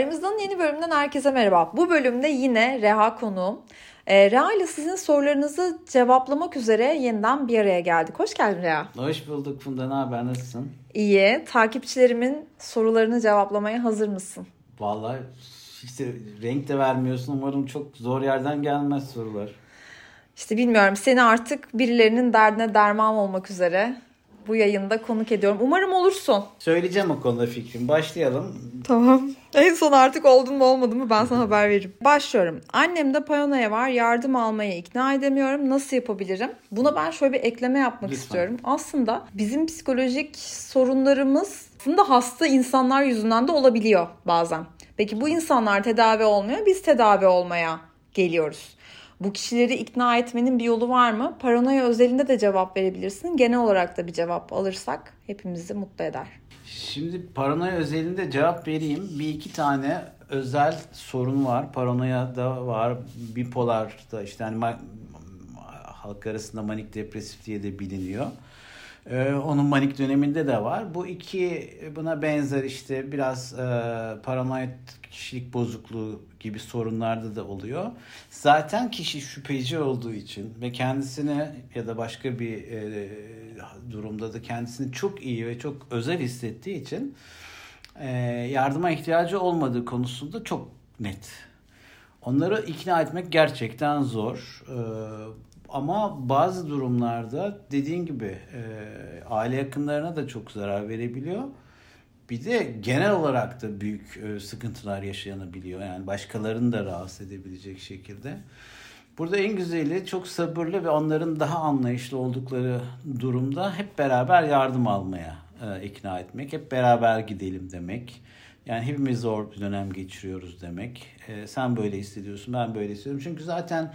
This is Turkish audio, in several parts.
Aramızdan yeni bölümden herkese merhaba. Bu bölümde yine Reha konuğum. Ee, Reha ile sizin sorularınızı cevaplamak üzere yeniden bir araya geldik. Hoş geldin Reha. Hoş bulduk Funda. Ne haber? Nasılsın? İyi. Takipçilerimin sorularını cevaplamaya hazır mısın? Vallahi işte renk de vermiyorsun. Umarım çok zor yerden gelmez sorular. İşte bilmiyorum. Seni artık birilerinin derdine derman olmak üzere bu yayında konuk ediyorum. Umarım olursun. Söyleyeceğim o konuda fikrim. Başlayalım. Tamam. En son artık oldun mu olmadın mı ben sana haber veririm. Başlıyorum. Annemde paranoya var. Yardım almaya ikna edemiyorum. Nasıl yapabilirim? Buna ben şöyle bir ekleme yapmak Lütfen. istiyorum. Aslında bizim psikolojik sorunlarımız aslında hasta insanlar yüzünden de olabiliyor bazen. Peki bu insanlar tedavi olmuyor. Biz tedavi olmaya geliyoruz. Bu kişileri ikna etmenin bir yolu var mı? Paranoya özelinde de cevap verebilirsin. Genel olarak da bir cevap alırsak hepimizi mutlu eder. Şimdi paranoya özelinde cevap vereyim. Bir iki tane özel sorun var. Paranoya da var. Bipolar da işte hani halk arasında manik depresif diye de biliniyor. Ee, onun manik döneminde de var. Bu iki buna benzer işte biraz e, paranoid kişilik bozukluğu gibi sorunlarda da oluyor. Zaten kişi şüpheci olduğu için ve kendisini ya da başka bir e, durumda da kendisini çok iyi ve çok özel hissettiği için e, yardıma ihtiyacı olmadığı konusunda çok net. Onları ikna etmek gerçekten zor. E, ama bazı durumlarda dediğin gibi e, aile yakınlarına da çok zarar verebiliyor. Bir de genel olarak da büyük e, sıkıntılar yaşanabiliyor. Yani başkalarını da rahatsız edebilecek şekilde. Burada en güzeli çok sabırlı ve onların daha anlayışlı oldukları durumda hep beraber yardım almaya e, ikna etmek. Hep beraber gidelim demek. Yani hepimiz zor bir dönem geçiriyoruz demek. E, sen böyle hissediyorsun, ben böyle hissediyorum. Çünkü zaten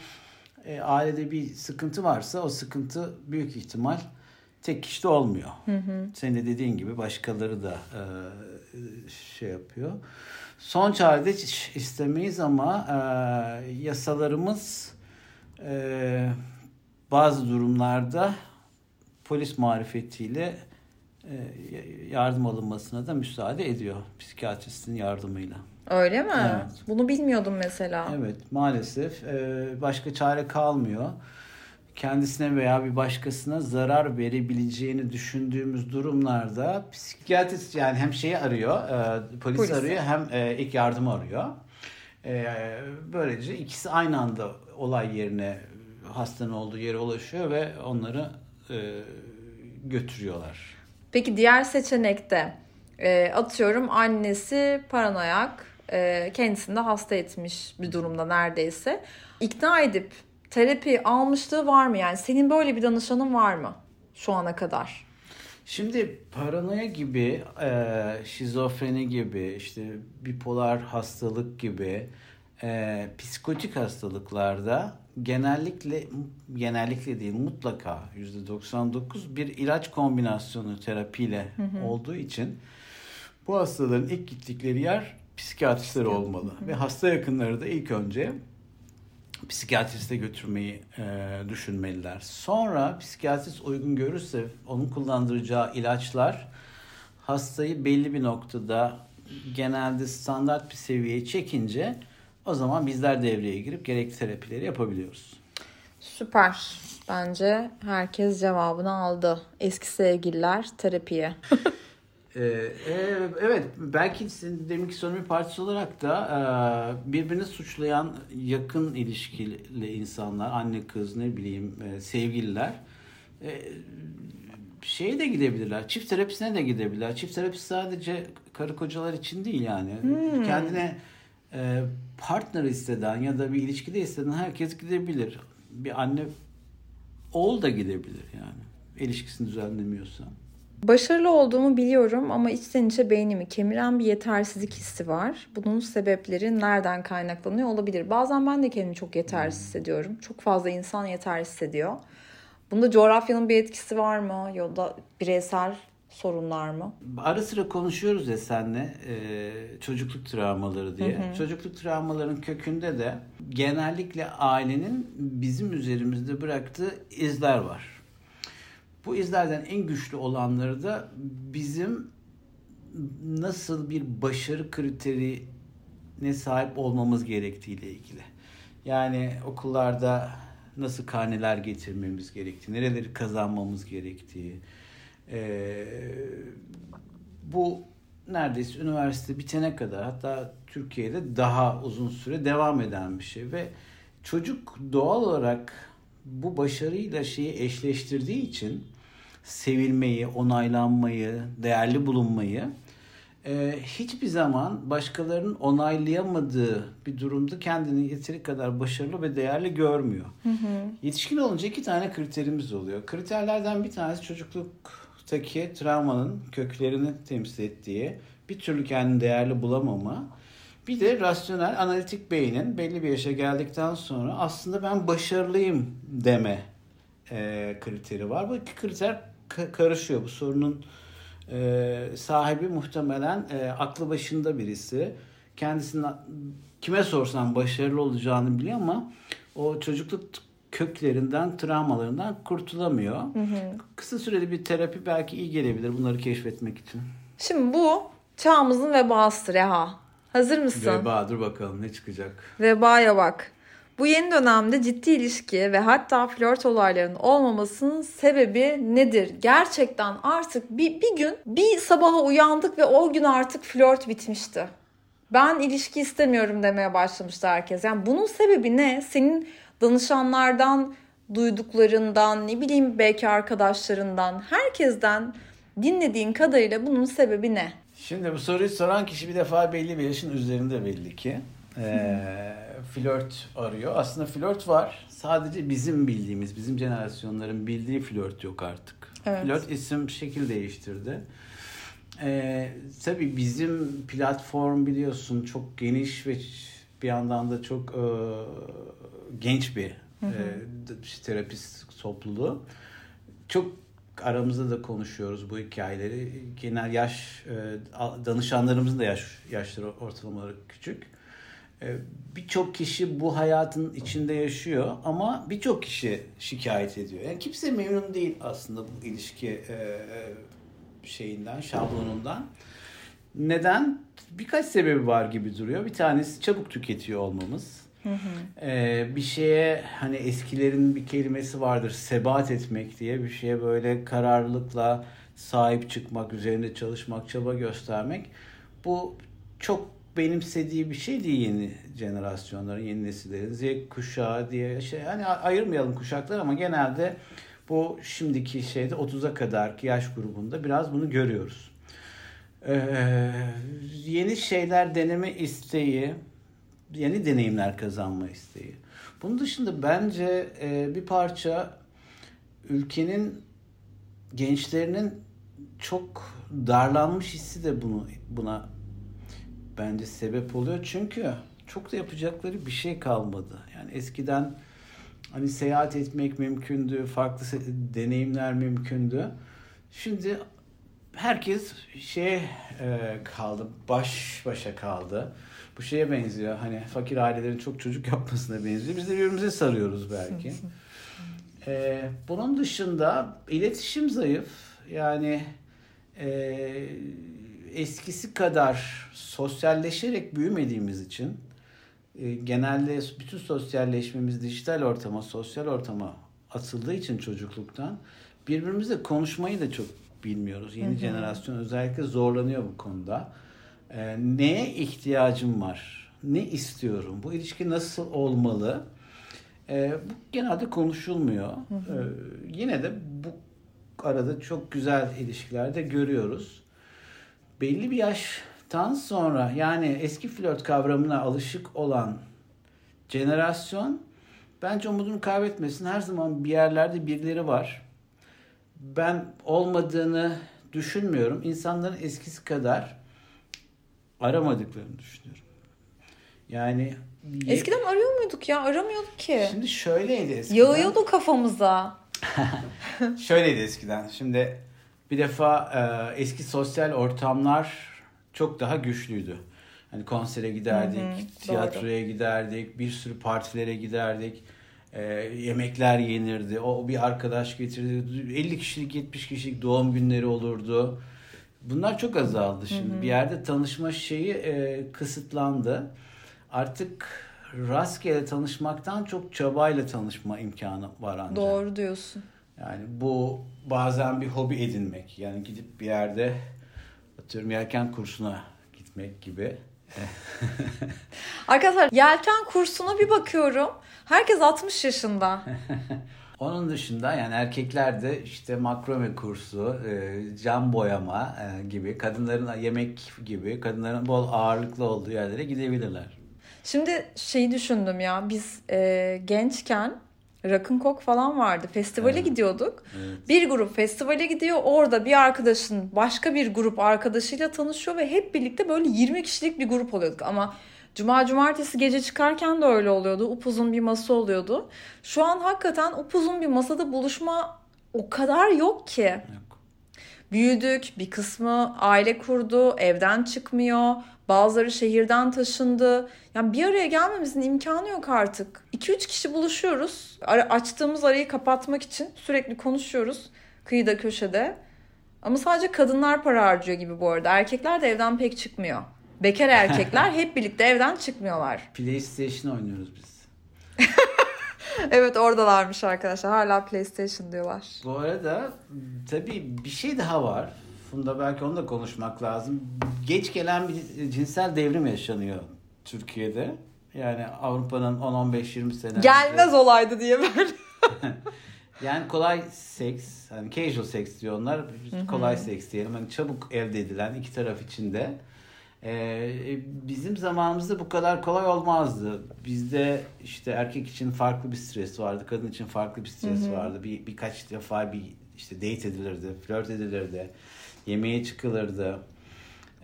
e, ailede bir sıkıntı varsa o sıkıntı büyük ihtimal tek kişide olmuyor. Hı hı. Senin de dediğin gibi başkaları da e, şey yapıyor. Son çarede istemeyiz ama e, yasalarımız e, bazı durumlarda polis marifetiyle e, yardım alınmasına da müsaade ediyor psikiyatristin yardımıyla. Öyle mi? Evet. Bunu bilmiyordum mesela. Evet maalesef e, başka çare kalmıyor. Kendisine veya bir başkasına zarar verebileceğini düşündüğümüz durumlarda psikiyatrist yani hem şeyi arıyor, e, polis Polisi. arıyor hem e, ilk yardım arıyor. E, böylece ikisi aynı anda olay yerine hastanın olduğu yere ulaşıyor ve onları e, götürüyorlar. Peki diğer seçenekte e, atıyorum annesi paranoyak, e, kendisini de hasta etmiş bir durumda neredeyse. İkna edip terapi almışlığı var mı? Yani senin böyle bir danışanın var mı şu ana kadar? Şimdi paranoya gibi, e, şizofreni gibi, işte bipolar hastalık gibi e, psikotik hastalıklarda genellikle genellikle değil mutlaka %99 bir ilaç kombinasyonu terapiyle olduğu için bu hastaların ilk gittikleri yer psikiyatristler olmalı ve hasta yakınları da ilk önce psikiyatriste götürmeyi e, düşünmeliler. Sonra psikiyatrist uygun görürse onun kullandıracağı ilaçlar hastayı belli bir noktada genelde standart bir seviyeye çekince o zaman bizler devreye girip gerekli terapileri yapabiliyoruz. Süper. Bence herkes cevabını aldı. Eski sevgililer terapiye. Ee, e, evet belki deminki sorunun bir parçası olarak da e, birbirini suçlayan yakın ilişkili insanlar anne kız ne bileyim e, sevgililer e, şeye de gidebilirler çift terapisine de gidebilirler. Çift terapisi sadece karı kocalar için değil yani. Kendine e, partner isteden ya da bir ilişkide isteden herkes gidebilir. Bir anne oğul da gidebilir yani ilişkisini düzenlemiyorsa. Başarılı olduğumu biliyorum ama içten içe beynimi kemiren bir yetersizlik hissi var. Bunun sebepleri nereden kaynaklanıyor olabilir. Bazen ben de kendimi çok yetersiz hissediyorum. Çok fazla insan yetersiz hissediyor. Bunda coğrafyanın bir etkisi var mı? Ya da bireysel sorunlar mı? Ara sıra konuşuyoruz ya senle e, çocukluk travmaları diye. Çocukluk travmaların kökünde de genellikle ailenin bizim üzerimizde bıraktığı izler var. Bu izlerden en güçlü olanları da bizim nasıl bir başarı kriteri ne sahip olmamız gerektiğiyle ilgili. Yani okullarda nasıl karneler getirmemiz gerektiği, nereleri kazanmamız gerektiği. Ee, bu neredeyse üniversite bitene kadar hatta Türkiye'de daha uzun süre devam eden bir şey ve çocuk doğal olarak bu başarıyla şeyi eşleştirdiği için sevilmeyi, onaylanmayı, değerli bulunmayı e, hiçbir zaman başkalarının onaylayamadığı bir durumda kendini yeteri kadar başarılı ve değerli görmüyor. Hı hı. Yetişkin olunca iki tane kriterimiz oluyor. Kriterlerden bir tanesi çocukluktaki travmanın köklerini temsil ettiği bir türlü kendini değerli bulamama. Bir de rasyonel analitik beynin belli bir yaşa geldikten sonra aslında ben başarılıyım deme e, kriteri var. Bu iki kriter karışıyor. Bu sorunun e, sahibi muhtemelen e, aklı başında birisi. Kendisinin kime sorsan başarılı olacağını biliyor ama o çocukluk köklerinden, travmalarından kurtulamıyor. Hı hı. Kısa süreli bir terapi belki iyi gelebilir bunları keşfetmek için. Şimdi bu çağımızın vebası Reha. Hazır mısın? Veba dur bakalım ne çıkacak. Vebaya bak. Bu yeni dönemde ciddi ilişki ve hatta flört olaylarının olmamasının sebebi nedir? Gerçekten artık bir, bir gün bir sabaha uyandık ve o gün artık flört bitmişti. Ben ilişki istemiyorum demeye başlamıştı herkes. Yani bunun sebebi ne? Senin danışanlardan duyduklarından, ne bileyim belki arkadaşlarından, herkesten dinlediğin kadarıyla bunun sebebi ne? Şimdi bu soruyu soran kişi bir defa belli bir yaşın üzerinde belli ki. Ee, flört arıyor. Aslında flört var. Sadece bizim bildiğimiz, bizim jenerasyonların bildiği flört yok artık. Evet. Flört isim şekil değiştirdi. Ee, tabii bizim platform biliyorsun çok geniş ve bir yandan da çok e, genç bir hı hı. E, terapist topluluğu. Çok aramızda da konuşuyoruz bu hikayeleri. Genel yaş e, danışanlarımızın da yaş yaşları ortalamaları küçük. E, birçok kişi bu hayatın içinde yaşıyor ama birçok kişi şikayet ediyor. Yani kimse memnun değil aslında bu ilişki e, şeyinden, şablonundan. Neden? Birkaç sebebi var gibi duruyor. Bir tanesi çabuk tüketiyor olmamız. Hı hı. Ee, bir şeye hani eskilerin bir kelimesi vardır sebat etmek diye bir şeye böyle kararlılıkla sahip çıkmak, üzerinde çalışmak, çaba göstermek. Bu çok benimsediği bir şey değil yeni jenerasyonların, yeni nesillerin. Z kuşağı diye şey hani ayırmayalım kuşaklar ama genelde bu şimdiki şeyde 30'a kadar yaş grubunda biraz bunu görüyoruz. Ee, yeni şeyler deneme isteği, yeni deneyimler kazanma isteği. Bunun dışında bence e, bir parça ülkenin gençlerinin çok darlanmış hissi de bunu buna bence sebep oluyor. Çünkü çok da yapacakları bir şey kalmadı. Yani eskiden hani seyahat etmek mümkündü, farklı deneyimler mümkündü. Şimdi herkes şey e, kaldı, baş başa kaldı. Bu şeye benziyor. Hani fakir ailelerin çok çocuk yapmasına benziyor. Biz de birbirimize sarıyoruz belki. e, bunun dışında iletişim zayıf. Yani e, eskisi kadar sosyalleşerek büyümediğimiz için e, genelde bütün sosyalleşmemiz dijital ortama, sosyal ortama atıldığı için çocukluktan birbirimizle konuşmayı da çok bilmiyoruz. Yeni hı hı. jenerasyon özellikle zorlanıyor bu konuda. E, neye ihtiyacım var? Ne istiyorum? Bu ilişki nasıl olmalı? E, bu genelde konuşulmuyor. Hı hı. E, yine de bu arada çok güzel ilişkilerde görüyoruz. Belli bir yaştan sonra yani eski flört kavramına alışık olan jenerasyon bence umudunu kaybetmesin. Her zaman bir yerlerde birileri var. Ben olmadığını düşünmüyorum. İnsanların eskisi kadar aramadıklarını düşünüyorum. Yani Eskiden arıyor muyduk ya? Aramıyorduk ki. Şimdi şöyleydi eskiden. Yağıyordu kafamıza. şöyleydi eskiden. Şimdi bir defa e, eski sosyal ortamlar çok daha güçlüydü. Hani konsere giderdik, hı hı, tiyatroya doğru. giderdik, bir sürü partilere giderdik. E, yemekler yenirdi. O bir arkadaş getirdi. 50 kişilik, 70 kişilik doğum günleri olurdu. Bunlar çok azaldı şimdi. Hı hı. Bir yerde tanışma şeyi e, kısıtlandı. Artık rastgele tanışmaktan çok çabayla tanışma imkanı var ancak. Doğru diyorsun. Yani bu bazen bir hobi edinmek. Yani gidip bir yerde atıyorum yelken kursuna gitmek gibi. Arkadaşlar yelken kursuna bir bakıyorum. Herkes 60 yaşında. Onun dışında yani erkekler de işte makrome kursu, e, cam boyama e, gibi, kadınların yemek gibi, kadınların bol ağırlıklı olduğu yerlere gidebilirler. Şimdi şeyi düşündüm ya biz e, gençken Rock'n'Coke falan vardı. Festivale evet. gidiyorduk. Evet. Bir grup festivale gidiyor. Orada bir arkadaşın başka bir grup arkadaşıyla tanışıyor ve hep birlikte böyle 20 kişilik bir grup oluyorduk. Ama Cuma cumartesi gece çıkarken de öyle oluyordu. Upuzun bir masa oluyordu. Şu an hakikaten upuzun bir masada buluşma o kadar yok ki. Yok. Büyüdük, bir kısmı aile kurdu, evden çıkmıyor. Bazıları şehirden taşındı. Yani bir araya gelmemizin imkanı yok artık. 2-3 kişi buluşuyoruz. Açtığımız arayı kapatmak için sürekli konuşuyoruz. Kıyıda köşede. Ama sadece kadınlar para harcıyor gibi bu arada. Erkekler de evden pek çıkmıyor. Bekar erkekler hep birlikte evden çıkmıyorlar. PlayStation oynuyoruz biz. evet oradalarmış arkadaşlar. Hala PlayStation diyorlar. Bu arada tabii bir şey daha var. Funda belki onu da konuşmak lazım. Geç gelen bir cinsel devrim yaşanıyor Türkiye'de. Yani Avrupa'nın 10-15-20 sene Gelmez önce... olaydı diye ben. yani kolay seks, hani casual seks diyor onlar. kolay seks diyelim. Hani çabuk elde edilen iki taraf içinde ee, bizim zamanımızda bu kadar kolay olmazdı. Bizde işte erkek için farklı bir stres vardı, kadın için farklı bir stres hı hı. vardı. Bir birkaç defa bir işte date edilirdi, flört edilirdi, yemeğe çıkılırdı.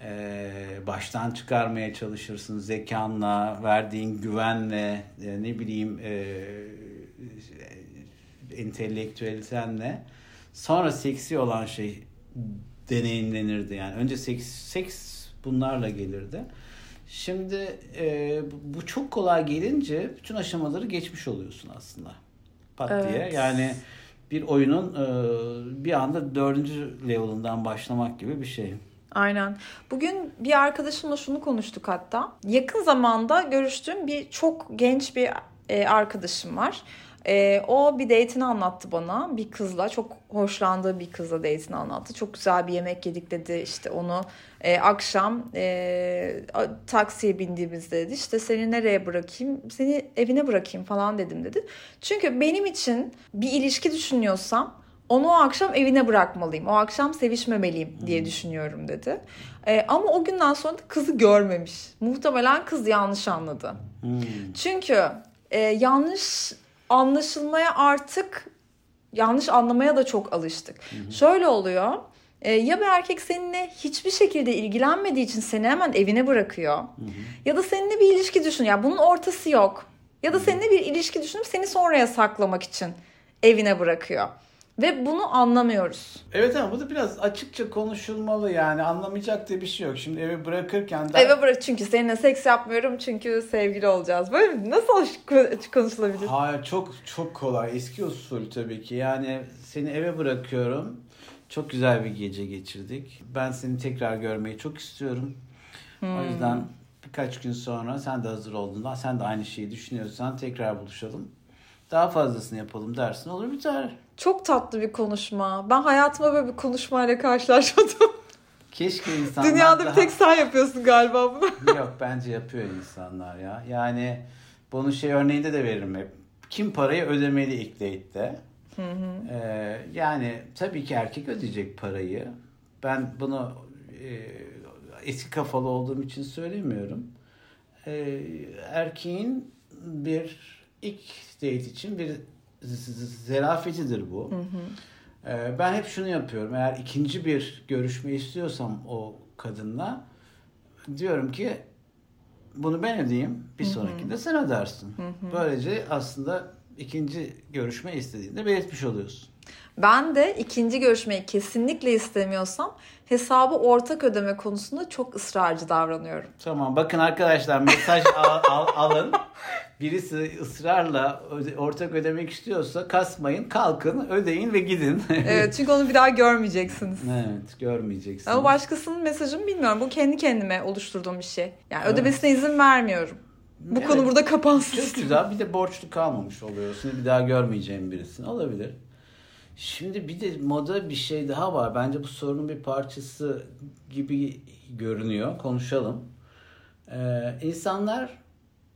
Ee, baştan çıkarmaya çalışırsın zekanla, verdiğin güvenle, e, ne bileyim e, entelektüelitenle. Sonra seksi olan şey deneyimlenirdi. Yani önce seks, seks bunlarla gelirdi. Şimdi e, bu çok kolay gelince bütün aşamaları geçmiş oluyorsun aslında. Pat evet. diye. Yani bir oyunun e, bir anda dördüncü level'ından başlamak gibi bir şey. Aynen. Bugün bir arkadaşımla şunu konuştuk hatta. Yakın zamanda görüştüğüm bir çok genç bir e, arkadaşım var. E, o bir date'ini anlattı bana bir kızla. Çok hoşlandığı bir kızla date'ini anlattı. Çok güzel bir yemek yedik dedi. İşte onu e, akşam e, taksiye bindiğimizde dedi. İşte seni nereye bırakayım? Seni evine bırakayım falan dedim dedi. Çünkü benim için bir ilişki düşünüyorsam onu o akşam evine bırakmalıyım. O akşam sevişmemeliyim diye hmm. düşünüyorum dedi. E, ama o günden sonra da kızı görmemiş. Muhtemelen kız yanlış anladı. Hmm. Çünkü e, yanlış anlaşılmaya artık yanlış anlamaya da çok alıştık. Hı hı. Şöyle oluyor. E, ya bir erkek seninle hiçbir şekilde ilgilenmediği için seni hemen evine bırakıyor. Hı hı. Ya da seninle bir ilişki düşün. Ya bunun ortası yok. Ya da seninle bir ilişki düşünüp seni sonraya saklamak için evine bırakıyor. Ve bunu anlamıyoruz. Evet ama bu da biraz açıkça konuşulmalı yani anlamayacak diye bir şey yok. Şimdi eve bırakırken de... Eve bırak çünkü seninle seks yapmıyorum çünkü sevgili olacağız. Böyle nasıl konuşulabilir? Hayır çok çok kolay. Eski usul tabii ki. Yani seni eve bırakıyorum. Çok güzel bir gece geçirdik. Ben seni tekrar görmeyi çok istiyorum. Hmm. O yüzden birkaç gün sonra sen de hazır olduğunda sen de aynı şeyi düşünüyorsan tekrar buluşalım. Daha fazlasını yapalım dersin olur biter. Çok tatlı bir konuşma. Ben hayatımda böyle bir konuşmayla karşılaşmadım. Keşke insanlar Dünyada daha... bir tek sen yapıyorsun galiba bunu. Yok bence yapıyor insanlar ya. Yani bunu şey örneğinde de veririm hep. Kim parayı ödemeli ilk date'de? Hı hı. Ee, yani tabii ki erkek ödeyecek parayı. Ben bunu e, eski kafalı olduğum için söylemiyorum. Ee, erkeğin bir ilk date için bir zerafetidir bu. Hı hı. Ee, ben hep şunu yapıyorum. Eğer ikinci bir görüşme istiyorsam o kadınla diyorum ki bunu ben ödeyeyim. Bir sonrakinde sen ödersin. Hı hı. Böylece aslında ikinci görüşme istediğinde belirtmiş oluyorsun. Ben de ikinci görüşmeyi kesinlikle istemiyorsam hesabı ortak ödeme konusunda çok ısrarcı davranıyorum. Tamam bakın arkadaşlar mesaj al, al, alın. Birisi ısrarla ortak ödemek istiyorsa kasmayın, kalkın, ödeyin ve gidin. Evet çünkü onu bir daha görmeyeceksiniz. evet, görmeyeceksiniz. Ama başkasının mesajını bilmiyorum. Bu kendi kendime oluşturduğum bir şey. Yani evet. ödemesine izin vermiyorum. Bu evet. konu burada kapansın. Çok güzel. Bir de borçlu kalmamış oluyorsun. Bir daha görmeyeceğim birisini. Olabilir. Şimdi bir de moda bir şey daha var. Bence bu sorunun bir parçası gibi görünüyor. Konuşalım. Ee, insanlar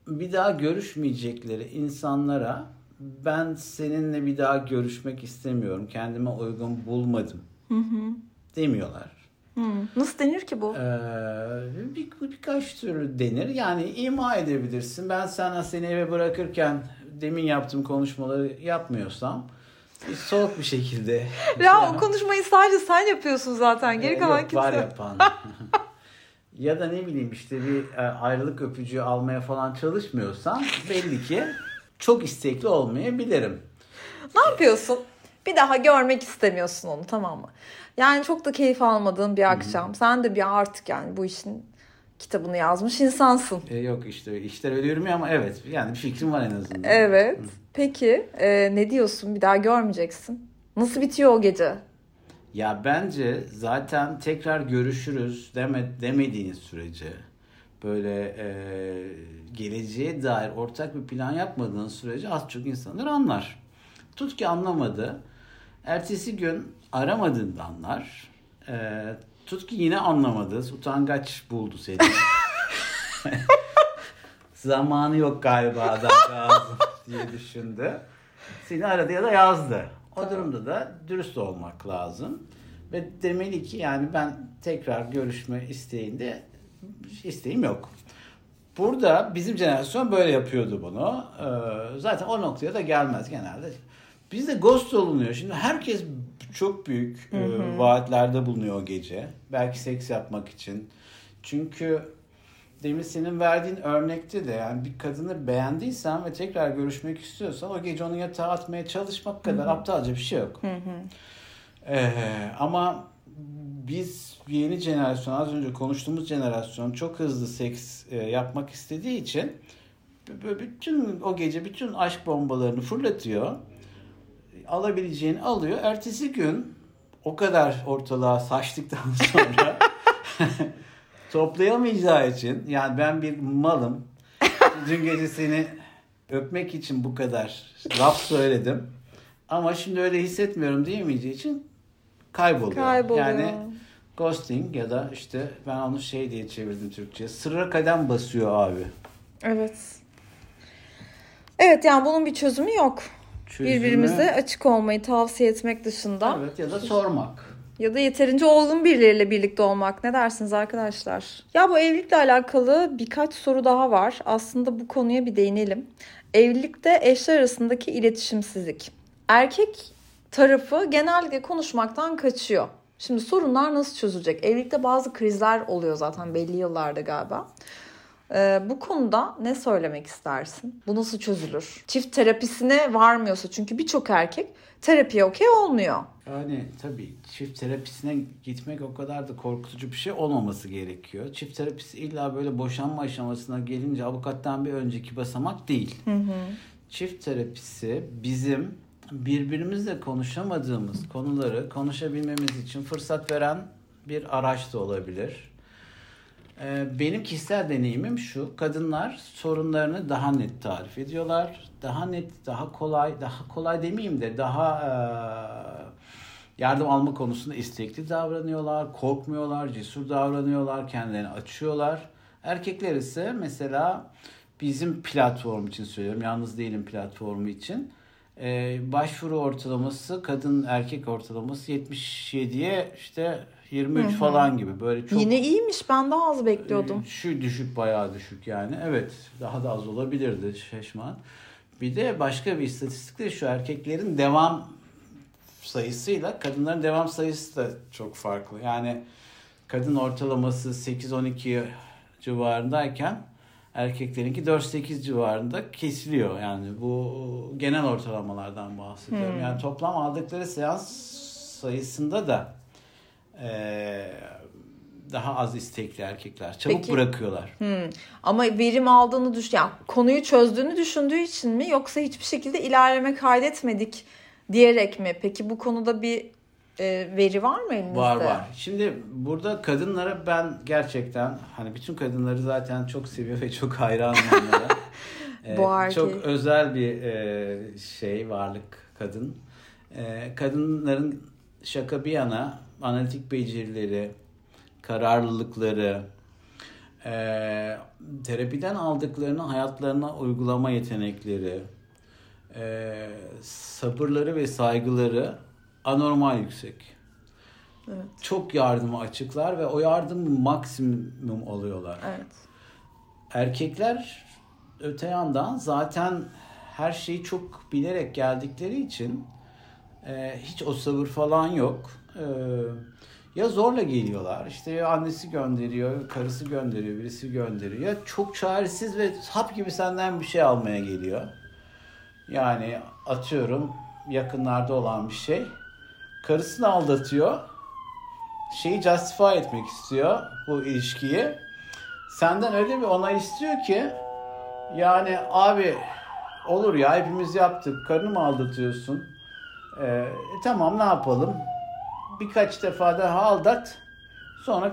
bir daha görüşmeyecekleri insanlara ben seninle bir daha görüşmek istemiyorum. Kendime uygun bulmadım. Hı hı. Demiyorlar. Hı. Nasıl denir ki bu? Ee, bir, birkaç türlü denir. Yani ima edebilirsin. Ben sana seni eve bırakırken demin yaptığım konuşmaları yapmıyorsam soğuk bir şekilde. Ya o konuşmayı sadece sen yapıyorsun zaten. Geri ee, kalan yok, kimse. Var yapan. ya da ne bileyim işte bir e, ayrılık öpücüğü almaya falan çalışmıyorsan belli ki çok istekli olmayabilirim. Ne yapıyorsun? Bir daha görmek istemiyorsun onu tamam mı? Yani çok da keyif almadığın bir akşam. Hı-hı. Sen de bir artık yani bu işin kitabını yazmış insansın. E, yok işte işler ölüyorum ya ama evet yani bir fikrim var en azından. Evet. Hı. Peki e, ne diyorsun? Bir daha görmeyeceksin. Nasıl bitiyor o gece? Ya bence zaten tekrar görüşürüz deme, demediğiniz sürece böyle e, geleceğe dair ortak bir plan yapmadığınız sürece az çok insanlar anlar. Tut ki anlamadı. Ertesi gün aramadığında anlar. E, tut ki yine anlamadı. Utangaç buldu seni. Zamanı yok galiba adamcağızın diye düşündü. Seni aradı ya da yazdı. O durumda da dürüst olmak lazım. Ve demeli ki yani ben tekrar görüşme isteğinde isteğim yok. Burada bizim jenerasyon böyle yapıyordu bunu. Ee, zaten o noktaya da gelmez genelde. Bizde ghost olunuyor. Şimdi herkes çok büyük hı hı. E, vaatlerde bulunuyor o gece. Belki seks yapmak için. Çünkü demin senin verdiğin örnekte de yani bir kadını beğendiysen ve tekrar görüşmek istiyorsan o gece onu yatağa atmaya çalışmak kadar hı hı. aptalca bir şey yok. Hı hı. Ee, ama biz yeni jenerasyon az önce konuştuğumuz jenerasyon çok hızlı seks e, yapmak istediği için bütün o gece bütün aşk bombalarını fırlatıyor. Alabileceğini alıyor. Ertesi gün o kadar ortalığa saçtıktan sonra toplayamayacağı için yani ben bir malım. Dün gece seni öpmek için bu kadar laf söyledim. Ama şimdi öyle hissetmiyorum diyemeyeceği için kayboluyor. Kayboluyor. Yani ghosting ya da işte ben onu şey diye çevirdim Türkçe. Sırra kadem basıyor abi. Evet. Evet yani bunun bir çözümü yok. Çözümü... Birbirimize açık olmayı tavsiye etmek dışında. Evet ya da sormak. Ya da yeterince olgun birileriyle birlikte olmak. Ne dersiniz arkadaşlar? Ya bu evlilikle alakalı birkaç soru daha var. Aslında bu konuya bir değinelim. Evlilikte eşler arasındaki iletişimsizlik. Erkek tarafı genellikle konuşmaktan kaçıyor. Şimdi sorunlar nasıl çözülecek? Evlilikte bazı krizler oluyor zaten belli yıllarda galiba. Ee, bu konuda ne söylemek istersin? Bu nasıl çözülür? Çift terapisine varmıyorsa çünkü birçok erkek terapiye okey olmuyor. Yani tabii çift terapisine gitmek o kadar da korkutucu bir şey olmaması gerekiyor. Çift terapisi illa böyle boşanma aşamasına gelince avukattan bir önceki basamak değil. Hı hı. Çift terapisi bizim birbirimizle konuşamadığımız konuları konuşabilmemiz için fırsat veren bir araç da olabilir. Ee, benim kişisel deneyimim şu. Kadınlar sorunlarını daha net tarif ediyorlar. Daha net, daha kolay, daha kolay demeyeyim de daha e, yardım alma konusunda istekli davranıyorlar. Korkmuyorlar, cesur davranıyorlar, kendilerini açıyorlar. Erkekler ise mesela bizim platform için söylüyorum. Yalnız değilim platformu için e, başvuru ortalaması kadın erkek ortalaması 77'ye işte 23 Hı-hı. falan gibi böyle çok Yine iyiymiş. Ben daha az bekliyordum. E, şu düşük bayağı düşük yani. Evet, daha da az olabilirdi şaşman. Bir de başka bir istatistik de şu erkeklerin devam sayısıyla kadınların devam sayısı da çok farklı. Yani kadın ortalaması 8-12 civarındayken Erkeklerinki 4-8 civarında kesiliyor. Yani bu genel ortalamalardan bahsediyorum. Hmm. Yani toplam aldıkları seans sayısında da e, daha az istekli erkekler. Çabuk Peki. bırakıyorlar. Hmm. Ama verim aldığını düşün, yani konuyu çözdüğünü düşündüğü için mi yoksa hiçbir şekilde ilerleme kaydetmedik diyerek mi? Peki bu konuda bir e, veri var mı elinizde? Var var. Şimdi burada kadınlara ben gerçekten hani bütün kadınları zaten çok seviyor ve çok hayranım onlara. Ee, çok özel bir e, şey varlık kadın. Ee, kadınların şaka bir yana analitik becerileri, kararlılıkları, e, terapiden aldıklarını hayatlarına uygulama yetenekleri, e, sabırları ve saygıları anormal yüksek. Evet. Çok yardıma açıklar ve o yardım maksimum alıyorlar. Evet. Erkekler öte yandan zaten her şeyi çok bilerek geldikleri için e, hiç o sabır falan yok. E, ya zorla geliyorlar. İşte annesi gönderiyor, karısı gönderiyor, birisi gönderiyor. Ya çok çaresiz ve hap gibi senden bir şey almaya geliyor. Yani atıyorum yakınlarda olan bir şey. Karısını aldatıyor. Şeyi justify etmek istiyor bu ilişkiyi. Senden öyle bir onay istiyor ki yani abi olur ya hepimiz yaptık. Karını mı aldatıyorsun? Ee, e, tamam ne yapalım? Birkaç defa daha aldat. Sonra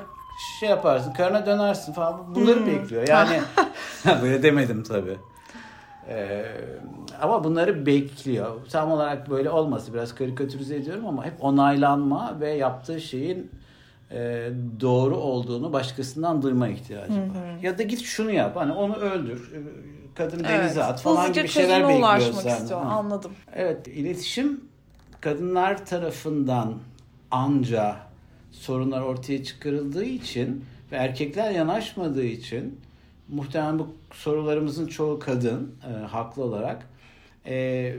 şey yaparsın. Karına dönersin falan. Bunları Hmm. bekliyor. Yani böyle demedim tabii. Ee, ama bunları bekliyor. Tam olarak böyle olması biraz karikatürize ediyorum ama hep onaylanma ve yaptığı şeyin e, doğru olduğunu başkasından duyma ihtiyacı var. Ya da git şunu yap. Hani onu öldür. e, Kadını denize at falan Hızlıca gibi şeyler bekliyor ulaşmak senden. istiyor. Ha. Anladım. Evet, iletişim kadınlar tarafından anca sorunlar ortaya çıkarıldığı için ve erkekler yanaşmadığı için muhtemelen bu sorularımızın çoğu kadın e, haklı olarak e,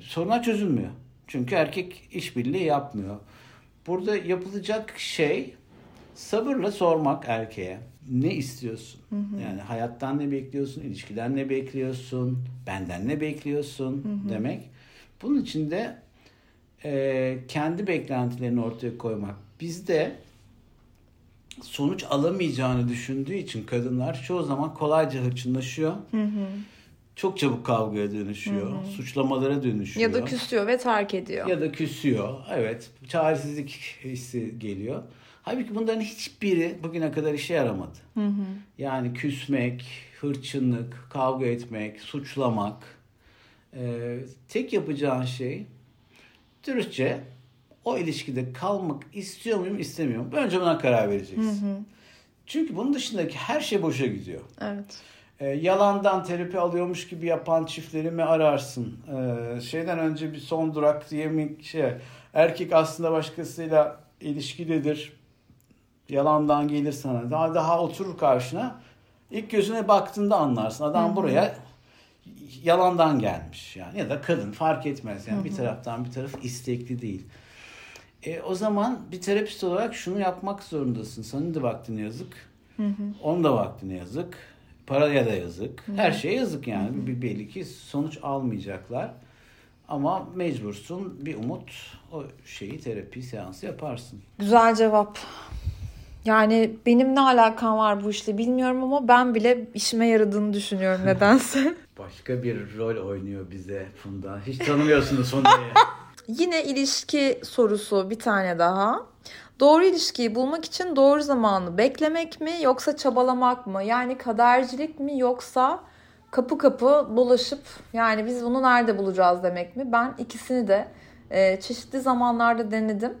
sorunlar çözülmüyor. Çünkü erkek işbirliği yapmıyor. Burada yapılacak şey sabırla sormak erkeğe. Ne istiyorsun? Yani hayattan ne bekliyorsun? ilişkiden ne bekliyorsun? Benden ne bekliyorsun? demek. Bunun için de e, kendi beklentilerini ortaya koymak. Bizde sonuç alamayacağını düşündüğü için kadınlar çoğu zaman kolayca hırçınlaşıyor. Çok çabuk kavgaya dönüşüyor. Suçlamalara dönüşüyor. Ya da küsüyor ve terk ediyor. Ya da küsüyor. Evet. Çaresizlik hissi geliyor. Halbuki bunların hiçbiri bugüne kadar işe yaramadı. Yani küsmek, hırçınlık, kavga etmek, suçlamak. Ee, tek yapacağın şey dürüstçe o ilişkide kalmak istiyor muyum istemiyor muyum? Önce buna karar vereceksin. Çünkü bunun dışındaki her şey boşa gidiyor. Evet. E, yalandan terapi alıyormuş gibi yapan çiftleri mi ararsın? E, şeyden önce bir son durak diye mi şey erkek aslında başkasıyla ilişkidedir. Yalandan gelir sana. Daha daha oturur karşına. İlk gözüne baktığında anlarsın. Adam buraya yalandan gelmiş yani ya da kadın fark etmez yani bir taraftan bir taraf istekli değil. E, o zaman bir terapist olarak şunu yapmak zorundasın. Senin de vaktine yazık. Onun da vaktine yazık. Paraya da yazık. Her şeye yazık yani. Bir belli ki sonuç almayacaklar. Ama mecbursun bir umut o şeyi terapi seansı yaparsın. Güzel cevap. Yani benim ne alakam var bu işle bilmiyorum ama ben bile işime yaradığını düşünüyorum nedense. Başka bir rol oynuyor bize Funda. Hiç tanımıyorsunuz Funda'yı. Yine ilişki sorusu bir tane daha. Doğru ilişkiyi bulmak için doğru zamanı beklemek mi yoksa çabalamak mı? Yani kadercilik mi yoksa kapı kapı dolaşıp yani biz bunu nerede bulacağız demek mi? Ben ikisini de e, çeşitli zamanlarda denedim.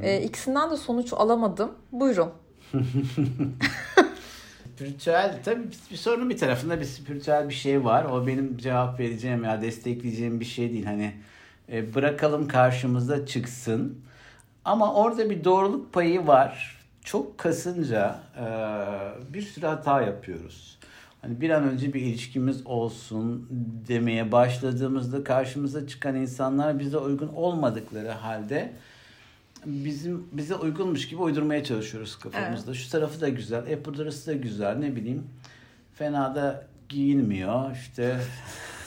E, ikisinden de sonuç alamadım. Buyurun. Spiritüel tabii bir sorunun bir tarafında bir spiritüel bir şey var. O benim cevap vereceğim ya destekleyeceğim bir şey değil. Hani e, bırakalım karşımıza çıksın. Ama orada bir doğruluk payı var. Çok kasınca e, bir sürü hata yapıyoruz. Hani bir an önce bir ilişkimiz olsun demeye başladığımızda karşımıza çıkan insanlar bize uygun olmadıkları halde bizim bize uygunmuş gibi uydurmaya çalışıyoruz kafamızda. Şu tarafı da güzel, e burası da güzel ne bileyim. Fena da giyinmiyor işte.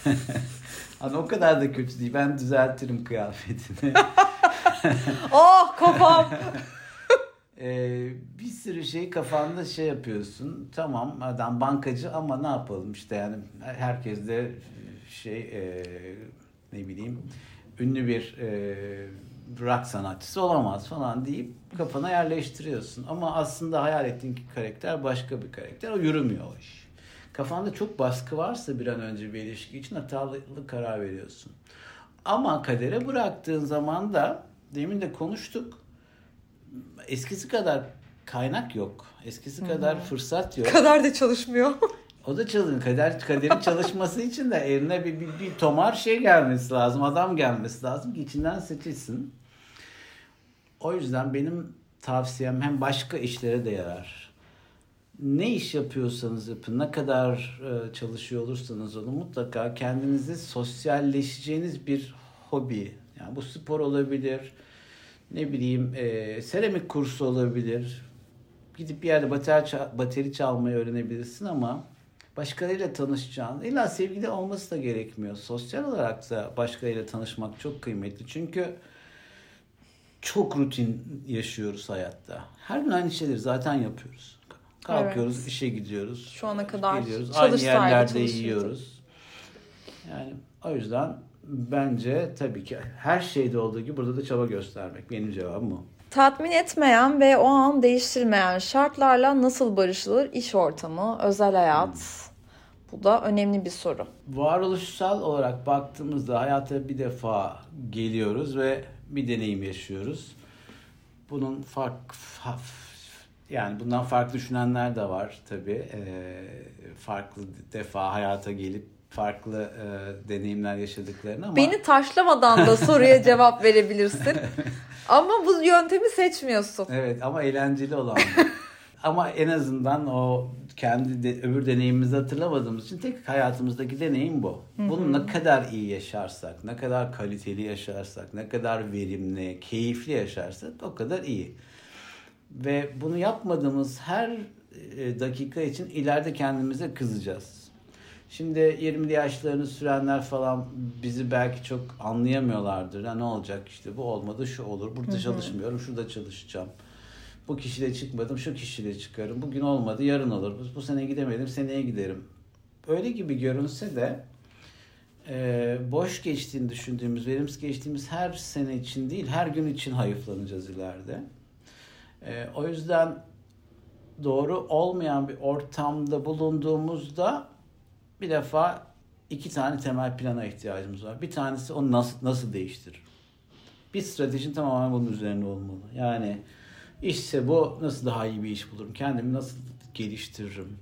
hani o kadar da kötü değil. Ben düzeltirim kıyafetini. oh kafam. ee, bir sürü şey kafanda şey yapıyorsun. Tamam adam bankacı ama ne yapalım işte yani herkes de şey e, ne bileyim ünlü bir e, rock sanatçısı olamaz falan deyip kafana yerleştiriyorsun. Ama aslında hayal ettiğin karakter başka bir karakter. O yürümüyor o iş. Kafanda çok baskı varsa bir an önce bir ilişki için hatalı karar veriyorsun. Ama kadere bıraktığın zaman da demin de konuştuk. Eskisi kadar kaynak yok. Eskisi Hı-hı. kadar fırsat yok. Kadar da çalışmıyor. O da çalışıyor. Kader, kaderin çalışması için de eline bir, bir, bir tomar şey gelmesi lazım. Adam gelmesi lazım ki içinden seçilsin. O yüzden benim tavsiyem hem başka işlere de yarar. Ne iş yapıyorsanız yapın, ne kadar e, çalışıyor olursanız olun mutlaka kendinizi sosyalleşeceğiniz bir hobi. Yani bu spor olabilir, ne bileyim e, seramik kursu olabilir. Gidip bir yerde bateri, bateri çalmayı öğrenebilirsin ama başkalarıyla tanışacağın, illa sevgili olması da gerekmiyor. Sosyal olarak da başkalarıyla tanışmak çok kıymetli. Çünkü çok rutin yaşıyoruz hayatta. Her gün aynı şeyleri zaten yapıyoruz. Kalkıyoruz, evet. işe gidiyoruz. Şu ana kadar geliyoruz. Aynı yerlerde yiyoruz. Yani o yüzden bence tabii ki her şeyde olduğu gibi burada da çaba göstermek. Benim cevabım bu. Tatmin etmeyen ve o an değiştirmeyen şartlarla nasıl barışılır? İş ortamı, özel hayat. Hmm. Bu da önemli bir soru. Varoluşsal olarak baktığımızda hayata bir defa geliyoruz ve bir deneyim yaşıyoruz. Bunun fark yani bundan farklı düşünenler de var tabii. E, farklı defa hayata gelip farklı e, deneyimler yaşadıklarını ama... Beni taşlamadan da soruya cevap verebilirsin. ama bu yöntemi seçmiyorsun. Evet ama eğlenceli olan. ama en azından o kendi de, öbür deneyimimizi hatırlamadığımız için tek hayatımızdaki deneyim bu. Bunu ne kadar iyi yaşarsak, ne kadar kaliteli yaşarsak, ne kadar verimli, keyifli yaşarsak o kadar iyi. Ve bunu yapmadığımız her e, dakika için ileride kendimize kızacağız. Şimdi 20'li yaşlarını sürenler falan bizi belki çok anlayamıyorlardır. Ya ne olacak işte bu olmadı şu olur. Burada Hı-hı. çalışmıyorum, şurada çalışacağım bu kişiyle çıkmadım, şu kişiyle çıkarım. Bugün olmadı, yarın olur. Bu, bu sene gidemedim, seneye giderim. Öyle gibi görünse de e, boş geçtiğini düşündüğümüz, verimsiz geçtiğimiz her sene için değil, her gün için hayıflanacağız ileride. E, o yüzden doğru olmayan bir ortamda bulunduğumuzda bir defa iki tane temel plana ihtiyacımız var. Bir tanesi onu nasıl nasıl değiştirir. Bir stratejin tamamen bunun üzerine olmalı. Yani İşse bu nasıl daha iyi bir iş bulurum? Kendimi nasıl geliştiririm?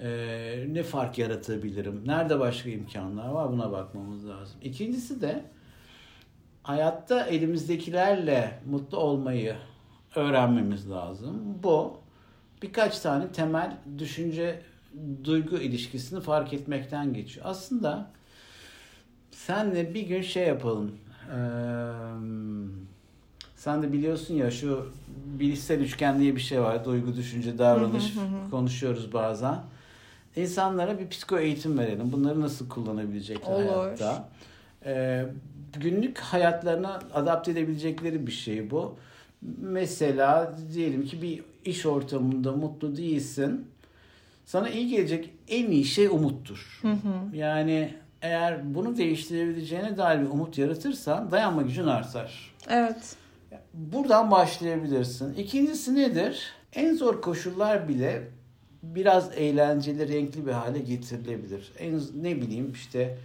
Ee, ne fark yaratabilirim? Nerede başka imkanlar var? Buna bakmamız lazım. İkincisi de hayatta elimizdekilerle mutlu olmayı öğrenmemiz lazım. Bu birkaç tane temel düşünce duygu ilişkisini fark etmekten geçiyor. Aslında senle bir gün şey yapalım. Ee, sen de biliyorsun ya şu bilişsel üçgen diye bir şey var. Duygu, düşünce, davranış konuşuyoruz bazen. İnsanlara bir psiko eğitim verelim. Bunları nasıl kullanabilecekler Olur. hayatta. Ee, günlük hayatlarına adapte edebilecekleri bir şey bu. Mesela diyelim ki bir iş ortamında mutlu değilsin. Sana iyi gelecek en iyi şey umuttur. Hı hı. Yani eğer bunu değiştirebileceğine dair bir umut yaratırsan dayanma gücün artar. Evet. Buradan başlayabilirsin. İkincisi nedir? En zor koşullar bile biraz eğlenceli, renkli bir hale getirilebilir. En ne bileyim işte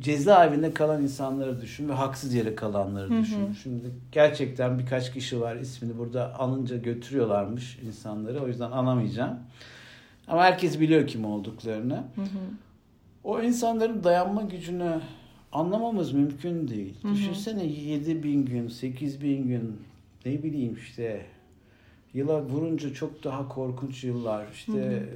cezaevinde kalan insanları düşün ve haksız yere kalanları düşün. Hı hı. Şimdi gerçekten birkaç kişi var ismini burada alınca götürüyorlarmış insanları. O yüzden anamayacağım. Ama herkes biliyor kim olduklarını. Hı hı. O insanların dayanma gücünü anlamamız mümkün değil. Hı hı. Düşünsene 7 bin gün, 8 bin gün ne bileyim işte yıla vurunca çok daha korkunç yıllar. İşte hı hı. E,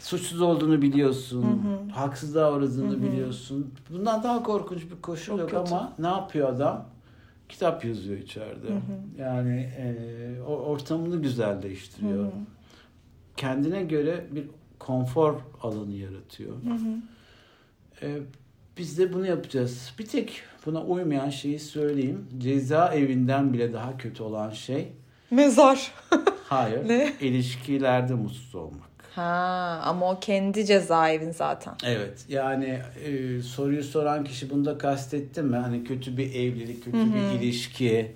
suçsuz olduğunu biliyorsun. Hı hı. Haksızlığa uğradığını hı hı. biliyorsun. Bundan daha korkunç bir koşul çok yok kötü. ama ne yapıyor adam? Kitap yazıyor içeride. Hı hı. Yani e, o ortamını güzelleştiriyor. Hı hı. Kendine göre bir konfor alanı yaratıyor. Hı hı. Ee, biz de bunu yapacağız. Bir tek buna uymayan şeyi söyleyeyim. Ceza evinden bile daha kötü olan şey. Mezar. Hayır. ne? İlişkilerde mutsuz olmak. Ha ama o kendi cezaevin zaten. Evet yani e, soruyu soran kişi bunda kastetti mi? Hani kötü bir evlilik, kötü Hı-hı. bir ilişki,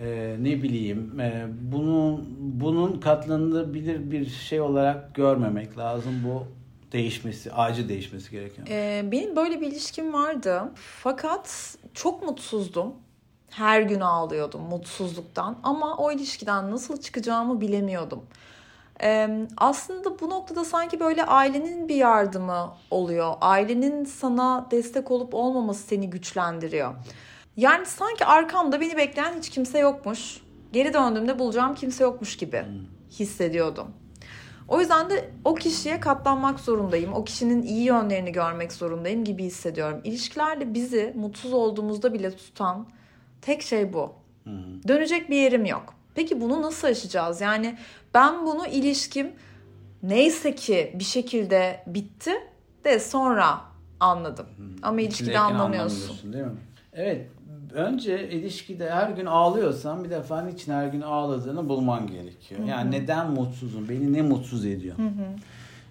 e, ne bileyim e, bunun bunun katlanılabilir bir şey olarak görmemek lazım. Bu değişmesi, acil değişmesi gerekiyor. Ee, benim böyle bir ilişkim vardı. Fakat çok mutsuzdum. Her gün ağlıyordum mutsuzluktan. Ama o ilişkiden nasıl çıkacağımı bilemiyordum. Ee, aslında bu noktada sanki böyle ailenin bir yardımı oluyor. Ailenin sana destek olup olmaması seni güçlendiriyor. Yani sanki arkamda beni bekleyen hiç kimse yokmuş. Geri döndüğümde bulacağım kimse yokmuş gibi hissediyordum. O yüzden de o kişiye katlanmak zorundayım. O kişinin iyi yönlerini görmek zorundayım gibi hissediyorum. İlişkilerde bizi mutsuz olduğumuzda bile tutan tek şey bu. Dönecek bir yerim yok. Peki bunu nasıl aşacağız? Yani ben bunu ilişkim neyse ki bir şekilde bitti de sonra anladım. Ama ilişkide anlamıyorsun. değil mi? Evet. Önce ilişkide her gün ağlıyorsan bir defa niçin her gün ağladığını bulman gerekiyor. Hı-hı. Yani neden mutsuzum? Beni ne mutsuz ediyor? Hı-hı.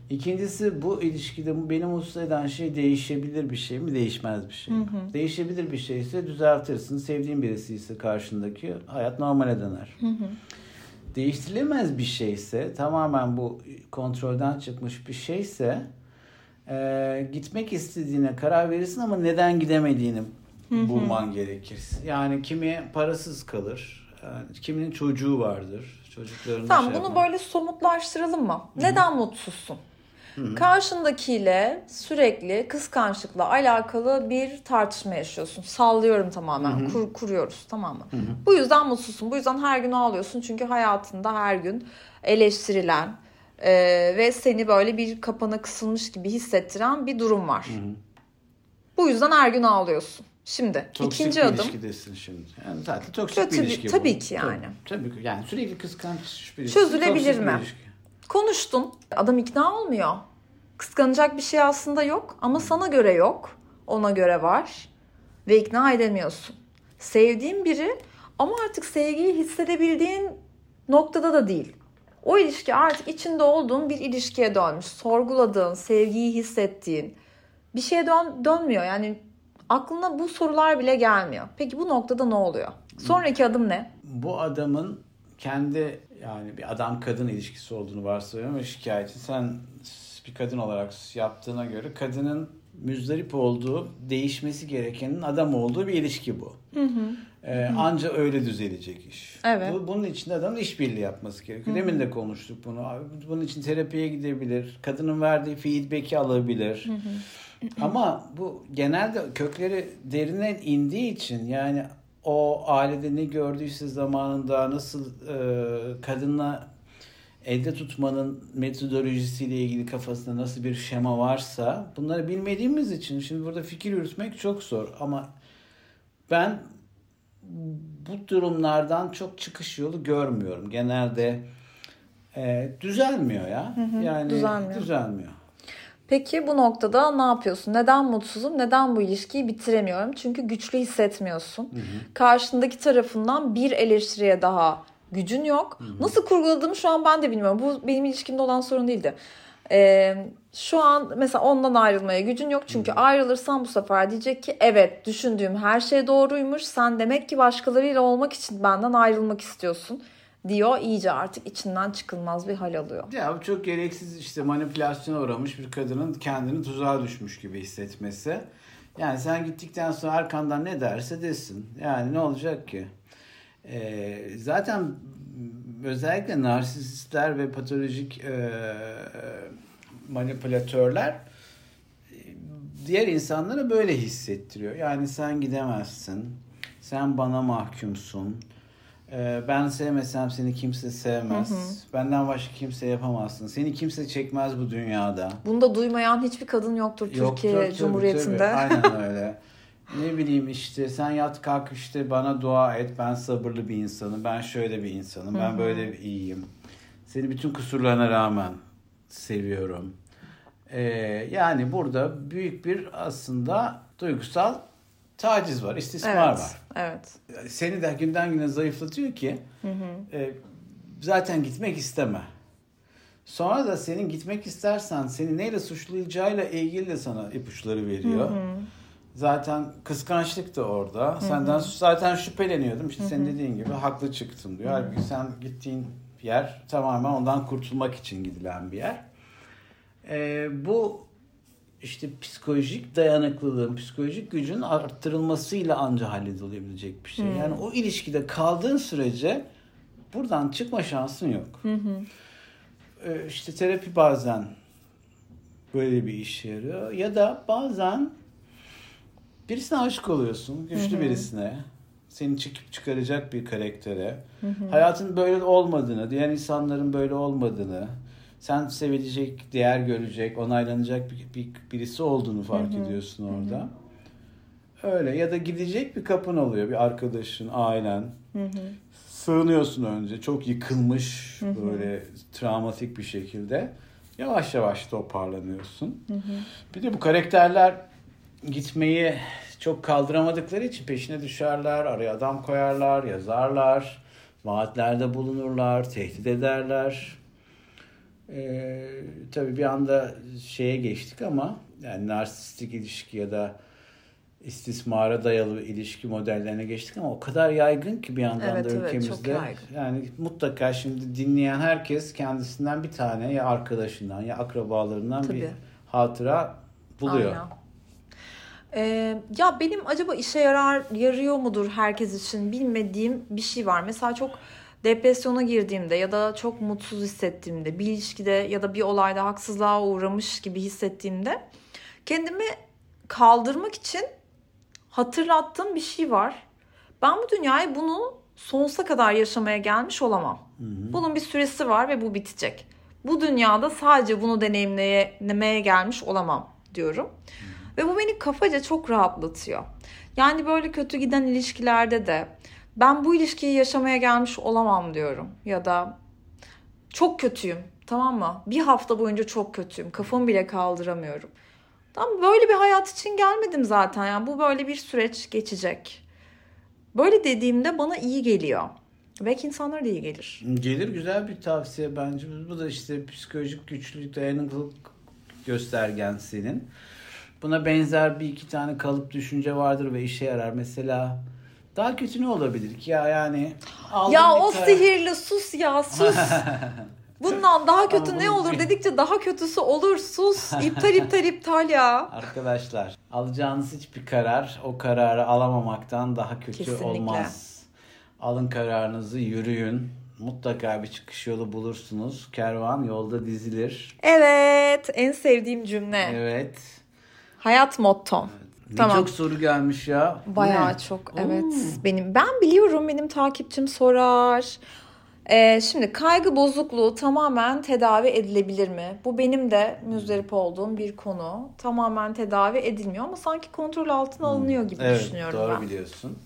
İkincisi bu ilişkide beni mutsuz eden şey değişebilir bir şey mi değişmez bir şey mi? Hı hı. Değişebilir bir şeyse düzeltirsin. Sevdiğin birisi ise karşındaki hayat normale döner. Hı hı. Değiştirilemez bir şeyse tamamen bu kontrolden çıkmış bir şeyse e, gitmek istediğine karar verirsin ama neden gidemediğini hı hı. bulman gerekir. Yani kimi parasız kalır. Yani kiminin çocuğu vardır. Çocuklarını tamam şey bunu yapmak. böyle somutlaştıralım mı? Hı-hı. Neden mutsuzsun? Hı-hı. Karşındakiyle sürekli kıskançlıkla alakalı bir tartışma yaşıyorsun. Sallıyorum tamamen. Kur, kuruyoruz tamam mı? Hı-hı. Bu yüzden mutsuzsun. Bu yüzden her gün ağlıyorsun. Çünkü hayatında her gün eleştirilen e, ve seni böyle bir kapana kısılmış gibi hissettiren bir durum var. Hı-hı. Bu yüzden her gün ağlıyorsun. Şimdi toksik ikinci bir adım. ilişkidesin şimdi. Yani zaten toksik kötü bir ilişki bir, Tabii bu. ki yani. Tabii, tabii yani sürekli kıskanç bir Çözülebilir mi? Konuştun. Adam ikna olmuyor. Kıskanacak bir şey aslında yok ama sana göre yok. Ona göre var. Ve ikna edemiyorsun. Sevdiğin biri ama artık sevgiyi hissedebildiğin noktada da değil. O ilişki artık içinde olduğun bir ilişkiye dönmüş. Sorguladığın, sevgiyi hissettiğin bir şeye dön dönmüyor. Yani aklına bu sorular bile gelmiyor. Peki bu noktada ne oluyor? Sonraki adım ne? Bu adamın kendi yani bir adam kadın ilişkisi olduğunu varsayıyorum ve şikayeti sen bir kadın olarak yaptığına göre kadının müzdarip olduğu, değişmesi gerekenin adam olduğu bir ilişki bu. Hı hı. Ee, anca öyle düzelecek iş. Evet. Bu, bunun için adamın işbirliği yapması gerekiyor. Hı hı. Demin de konuştuk bunu. Bunun için terapiye gidebilir. Kadının verdiği feedback'i alabilir. Hı hı. Ama bu genelde kökleri derine indiği için yani o ailede ne gördüyse zamanında nasıl e, kadınla elde tutmanın metodolojisiyle ilgili kafasında nasıl bir şema varsa bunları bilmediğimiz için şimdi burada fikir yürütmek çok zor ama ben bu durumlardan çok çıkış yolu görmüyorum. Genelde e, düzelmiyor ya. Hı hı, yani düzelmiyor. düzelmiyor. Peki bu noktada ne yapıyorsun? Neden mutsuzum? Neden bu ilişkiyi bitiremiyorum? Çünkü güçlü hissetmiyorsun. Hı hı. Karşındaki tarafından bir eleştiriye daha gücün yok. Hı-hı. Nasıl kurguladığımı şu an ben de bilmiyorum. Bu benim ilişkimde olan sorun değildi. Ee, şu an mesela ondan ayrılmaya gücün yok. Çünkü Hı-hı. ayrılırsan bu sefer diyecek ki evet düşündüğüm her şey doğruymuş. Sen demek ki başkalarıyla olmak için benden ayrılmak istiyorsun diyor. İyice artık içinden çıkılmaz bir hal alıyor. Ya bu çok gereksiz işte manipülasyona uğramış bir kadının kendini tuzağa düşmüş gibi hissetmesi. Yani sen gittikten sonra arkandan ne derse desin. Yani ne olacak ki? E, zaten özellikle narsistler ve patolojik e, manipülatörler diğer insanlara böyle hissettiriyor. Yani sen gidemezsin, sen bana mahkumsun, e, ben sevmesem seni kimse sevmez, hı hı. benden başka kimse yapamazsın, seni kimse çekmez bu dünyada. Bunu da duymayan hiçbir kadın yoktur, yoktur Türkiye tabii, Cumhuriyeti'nde. Tabii. Aynen öyle. ne bileyim işte sen yat kalk işte bana dua et ben sabırlı bir insanım ben şöyle bir insanım ben böyle bir iyiyim Seni bütün kusurlarına rağmen seviyorum. Ee, yani burada büyük bir aslında duygusal taciz var, istismar evet, var. Evet. Seni de günden güne zayıflatıyor ki Hı hı. e, zaten gitmek isteme. Sonra da senin gitmek istersen seni neyle suçlayacağıyla ilgili de sana ipuçları veriyor. Hı hı. Zaten kıskançlık da orada. Senden zaten şüpheleniyordum. İşte senin dediğin gibi haklı çıktım diyor. Halbuki sen gittiğin yer tamamen ondan kurtulmak için gidilen bir yer. Ee, bu işte psikolojik dayanıklılığın, psikolojik gücün arttırılmasıyla anca halledilebilecek bir şey. Yani o ilişkide kaldığın sürece buradan çıkma şansın yok. Hı hı. Ee, işte terapi bazen böyle bir işe yarıyor. Ya da bazen birisine aşık oluyorsun. Güçlü birisine. Seni çıkıp çıkaracak bir karaktere. Hayatın böyle olmadığını, diğer insanların böyle olmadığını, sen sevilecek, değer görecek, onaylanacak bir, bir birisi olduğunu fark ediyorsun orada. Öyle ya da gidecek bir kapın oluyor, bir arkadaşın, ailen. Sığınıyorsun önce. Çok yıkılmış, böyle travmatik bir şekilde. Yavaş yavaş toparlanıyorsun. Bir de bu karakterler gitmeyi çok kaldıramadıkları için peşine düşerler, araya adam koyarlar, yazarlar, vaatlerde bulunurlar, tehdit ederler. Ee, tabii bir anda şeye geçtik ama yani narsistik ilişki ya da istismara dayalı ilişki modellerine geçtik ama o kadar yaygın ki bir yandan Evet, da evet, ülkemizde. yaygın. Yani mutlaka şimdi dinleyen herkes kendisinden bir tane ya arkadaşından ya akrabalarından bir Tabii. hatıra buluyor. Aynen. Ee, ya benim acaba işe yarar yarıyor mudur herkes için bilmediğim bir şey var. Mesela çok depresyona girdiğimde ya da çok mutsuz hissettiğimde bir ilişkide ya da bir olayda haksızlığa uğramış gibi hissettiğimde kendimi kaldırmak için hatırlattığım bir şey var. Ben bu dünyayı bunu sonsuza kadar yaşamaya gelmiş olamam. Bunun bir süresi var ve bu bitecek. Bu dünyada sadece bunu deneyimlemeye gelmiş olamam diyorum. Ve bu beni kafaca çok rahatlatıyor. Yani böyle kötü giden ilişkilerde de ben bu ilişkiyi yaşamaya gelmiş olamam diyorum. Ya da çok kötüyüm tamam mı? Bir hafta boyunca çok kötüyüm. Kafamı bile kaldıramıyorum. Tam böyle bir hayat için gelmedim zaten. Yani bu böyle bir süreç geçecek. Böyle dediğimde bana iyi geliyor. Belki insanlara da iyi gelir. Gelir güzel bir tavsiye bence. Bu da işte psikolojik güçlülük, dayanıklılık göstergen senin. Buna benzer bir iki tane kalıp düşünce vardır ve işe yarar. Mesela daha kötü ne olabilir ki ya yani Ya o karar- sihirli sus ya sus. Bundan daha kötü Ama ne olur dedikçe daha kötüsü olur sus. İptal iptal iptal ya. Arkadaşlar alacağınız hiçbir karar o kararı alamamaktan daha kötü Kesinlikle. olmaz. Alın kararınızı yürüyün. Mutlaka bir çıkış yolu bulursunuz. Kervan yolda dizilir. Evet en sevdiğim cümle. Evet. Hayat mottom. Ne Tamam. çok soru gelmiş ya. Bayağı ne? çok Oo. evet. Benim ben biliyorum benim takipçim sorar. Ee, şimdi kaygı bozukluğu tamamen tedavi edilebilir mi? Bu benim de müzdarip olduğum bir konu. Tamamen tedavi edilmiyor ama sanki kontrol altına alınıyor gibi Evet düşünüyorum doğru ben. biliyorsun.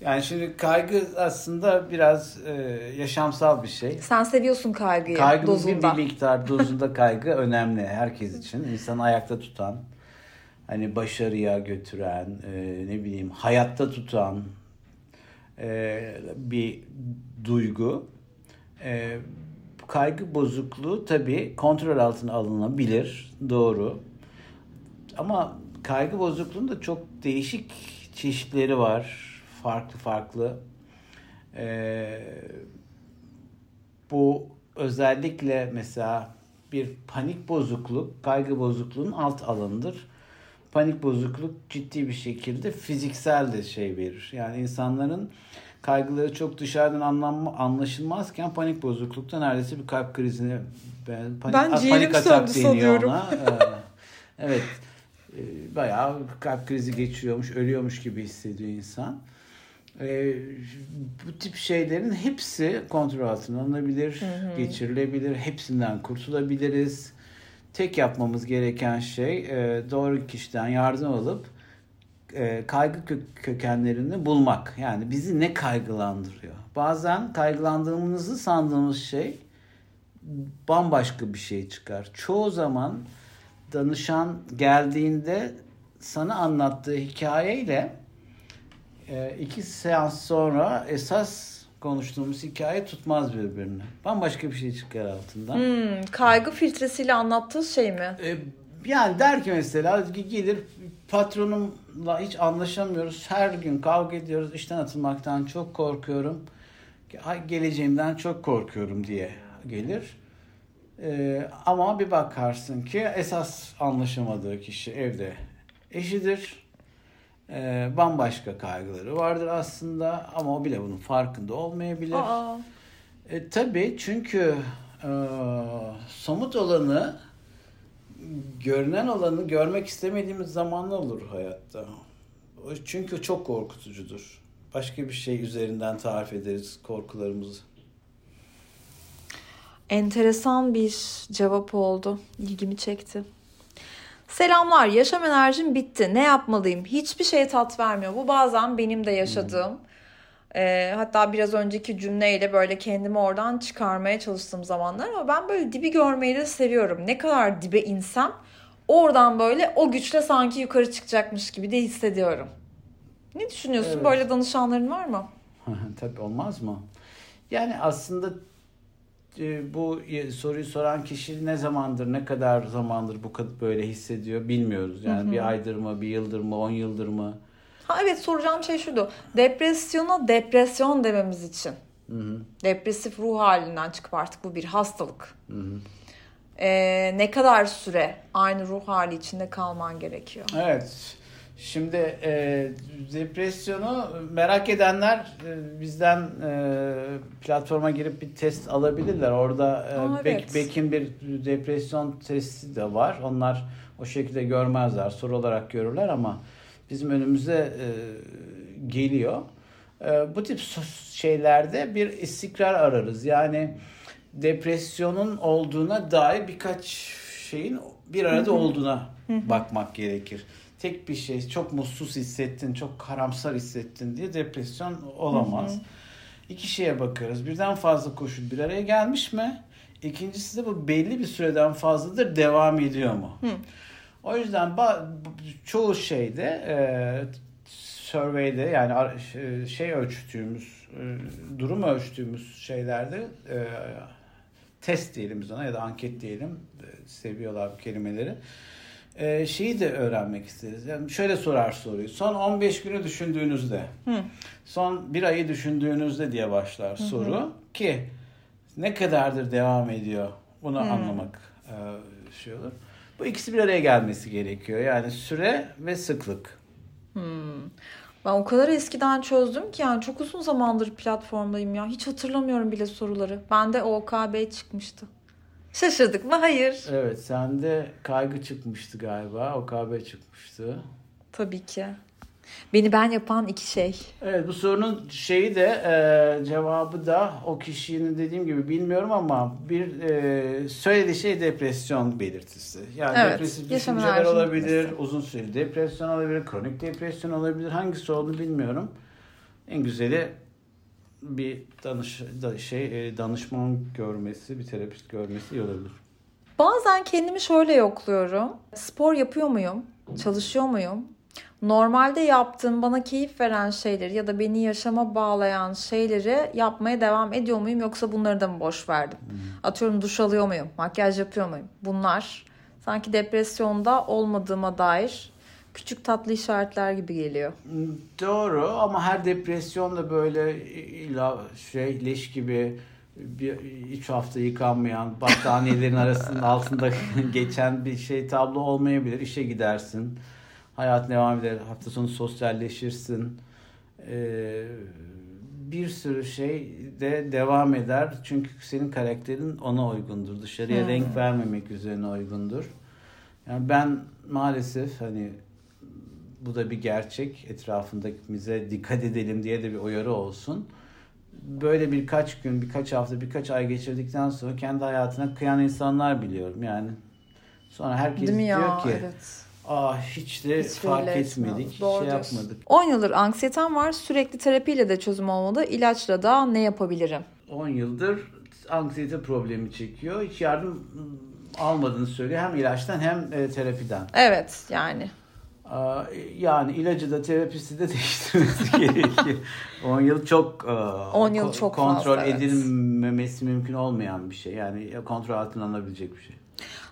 Yani şimdi kaygı aslında biraz e, yaşamsal bir şey. Sen seviyorsun kaygıyı Kaygının bir, dozunda. bir miktar dozunda kaygı önemli herkes için. İnsanı ayakta tutan, hani başarıya götüren, e, ne bileyim hayatta tutan e, bir duygu. E, kaygı bozukluğu tabii kontrol altına alınabilir, doğru. Ama kaygı bozukluğunun çok değişik çeşitleri var. Farklı farklı. Ee, bu özellikle mesela bir panik bozukluk, kaygı bozukluğunun alt alanıdır. Panik bozukluk ciddi bir şekilde fiziksel de şey verir. Yani insanların kaygıları çok dışarıdan anlam anlaşılmazken panik bozuklukta neredeyse bir kalp krizine ben panik, Ben ciğerim panik atak deniyor sanıyorum. ona. Ee, evet. Ee, Bayağı kalp krizi geçiriyormuş, ölüyormuş gibi hissediyor insan. Ee, bu tip şeylerin hepsi kontrol altına alınabilir, geçirilebilir. Hepsinden kurtulabiliriz. Tek yapmamız gereken şey e, doğru kişiden yardım alıp e, kaygı kö- kökenlerini bulmak. Yani bizi ne kaygılandırıyor? Bazen kaygılandığımızı sandığımız şey bambaşka bir şey çıkar. Çoğu zaman danışan geldiğinde sana anlattığı hikayeyle e, iki seans sonra esas konuştuğumuz hikaye tutmaz birbirini. Bambaşka bir şey çıkar altından. Hmm, kaygı filtresiyle anlattığı şey mi? E, yani der ki mesela gelir patronumla hiç anlaşamıyoruz. Her gün kavga ediyoruz. İşten atılmaktan çok korkuyorum. Geleceğimden çok korkuyorum diye gelir. Ee, ama bir bakarsın ki esas anlaşamadığı kişi evde eşidir. Ee, bambaşka kaygıları vardır aslında ama o bile bunun farkında olmayabilir. Aa. E, tabii çünkü e, somut olanı görünen olanı görmek istemediğimiz zamanlar olur hayatta. Çünkü çok korkutucudur. Başka bir şey üzerinden tarif ederiz korkularımızı. Enteresan bir cevap oldu. İlgimi çekti. Selamlar. Yaşam enerjim bitti. Ne yapmalıyım? Hiçbir şey tat vermiyor. Bu bazen benim de yaşadığım. Hmm. E, hatta biraz önceki cümleyle böyle kendimi oradan çıkarmaya çalıştığım zamanlar ama ben böyle dibi görmeyi de seviyorum. Ne kadar dibe insem oradan böyle o güçle sanki yukarı çıkacakmış gibi de hissediyorum. Ne düşünüyorsun? Evet. Böyle danışanların var mı? Tabii olmaz mı? Yani aslında bu soruyu soran kişi ne zamandır, ne kadar zamandır bu kadar böyle hissediyor bilmiyoruz. Yani hı hı. bir aydır mı, bir yıldır mı, on yıldır mı? Ha evet soracağım şey şuydu. Depresyona depresyon dememiz için. Hı hı. Depresif ruh halinden çıkıp artık bu bir hastalık. Hı hı. Ee, ne kadar süre aynı ruh hali içinde kalman gerekiyor? Evet. Şimdi e, depresyonu merak edenler e, bizden e, platforma girip bir test alabilirler. Orada e, Aa, evet. Beck'in bir depresyon testi de var. Onlar o şekilde görmezler. Soru olarak görürler ama bizim önümüze e, geliyor. E, bu tip şeylerde bir istikrar ararız. Yani depresyonun olduğuna dair birkaç şeyin bir arada olduğuna bakmak gerekir. Tek bir şey çok mutsuz hissettin, çok karamsar hissettin diye depresyon olamaz. İki şeye bakarız. Birden fazla koşul bir araya gelmiş mi? İkincisi de bu belli bir süreden fazladır devam ediyor mu? Hı. O yüzden çoğu şeyde e, survey'de yani şey ölçtüğümüz e, durum ölçtüğümüz şeylerde e, test diyelim biz ona ya da anket diyelim e, seviyorlar bu kelimeleri. E, şeyi de öğrenmek isteriz. Yani şöyle sorar soruyu. Son 15 günü düşündüğünüzde, Hı. son bir ayı düşündüğünüzde diye başlar Hı. soru ki ne kadardır devam ediyor bunu Hı. anlamak e, şey olur. Bu ikisi bir araya gelmesi gerekiyor. Yani süre ve sıklık. Hmm. Ben o kadar eskiden çözdüm ki yani çok uzun zamandır platformdayım ya. Hiç hatırlamıyorum bile soruları. Bende OKB çıkmıştı. Şaşırdık mı? Hayır. Evet sende kaygı çıkmıştı galiba. OKB çıkmıştı. Tabii ki. Beni ben yapan iki şey. Evet bu sorunun şeyi de e, cevabı da o kişinin dediğim gibi bilmiyorum ama bir e, söylediği şey depresyon belirtisi. Yani evet, depresif düşünceler olabilir, mesela. uzun süreli depresyon olabilir, kronik depresyon olabilir. Hangisi olduğunu bilmiyorum. En güzeli bir danış da, şey e, danışman görmesi, bir terapist görmesi iyi olabilir. Bazen kendimi şöyle yokluyorum. Spor yapıyor muyum? Çalışıyor muyum? Normalde yaptığım bana keyif veren şeyleri ya da beni yaşama bağlayan şeyleri yapmaya devam ediyor muyum yoksa bunları da mı boş verdim? Hmm. Atıyorum duş alıyor muyum? Makyaj yapıyor muyum? Bunlar sanki depresyonda olmadığıma dair küçük tatlı işaretler gibi geliyor. Doğru ama her depresyon da böyle illa şey leş gibi bir üç hafta yıkanmayan battaniyelerin arasının altında geçen bir şey tablo olmayabilir. İşe gidersin Hayat devam eder. Hafta sonu sosyalleşirsin. Ee, bir sürü şey de devam eder. Çünkü senin karakterin ona uygundur. Dışarıya hmm. renk vermemek üzerine uygundur. Yani ben maalesef hani bu da bir gerçek. Etrafındakimize dikkat edelim diye de bir uyarı olsun. Böyle birkaç gün, birkaç hafta, birkaç ay geçirdikten sonra kendi hayatına kıyan insanlar biliyorum. Yani sonra herkes diyor ki evet Aa hiç de hiç fark etmedik. Doğru şey diyorsun. yapmadık. 10 yıldır anksiyetem var. Sürekli terapiyle de çözüm olmadı. İlaçla da ne yapabilirim? 10 yıldır anksiyete problemi çekiyor. Hiç yardım almadığını söylüyor. Hem ilaçtan hem e, terapiden. Evet yani. Aa, Yani ilacı da terapisi de değiştirmesi gerekiyor. 10 yıl çok e, 10 yıl ko- çok kontrol fazla, evet. edilmemesi mümkün olmayan bir şey. Yani kontrol altına alınabilecek bir şey.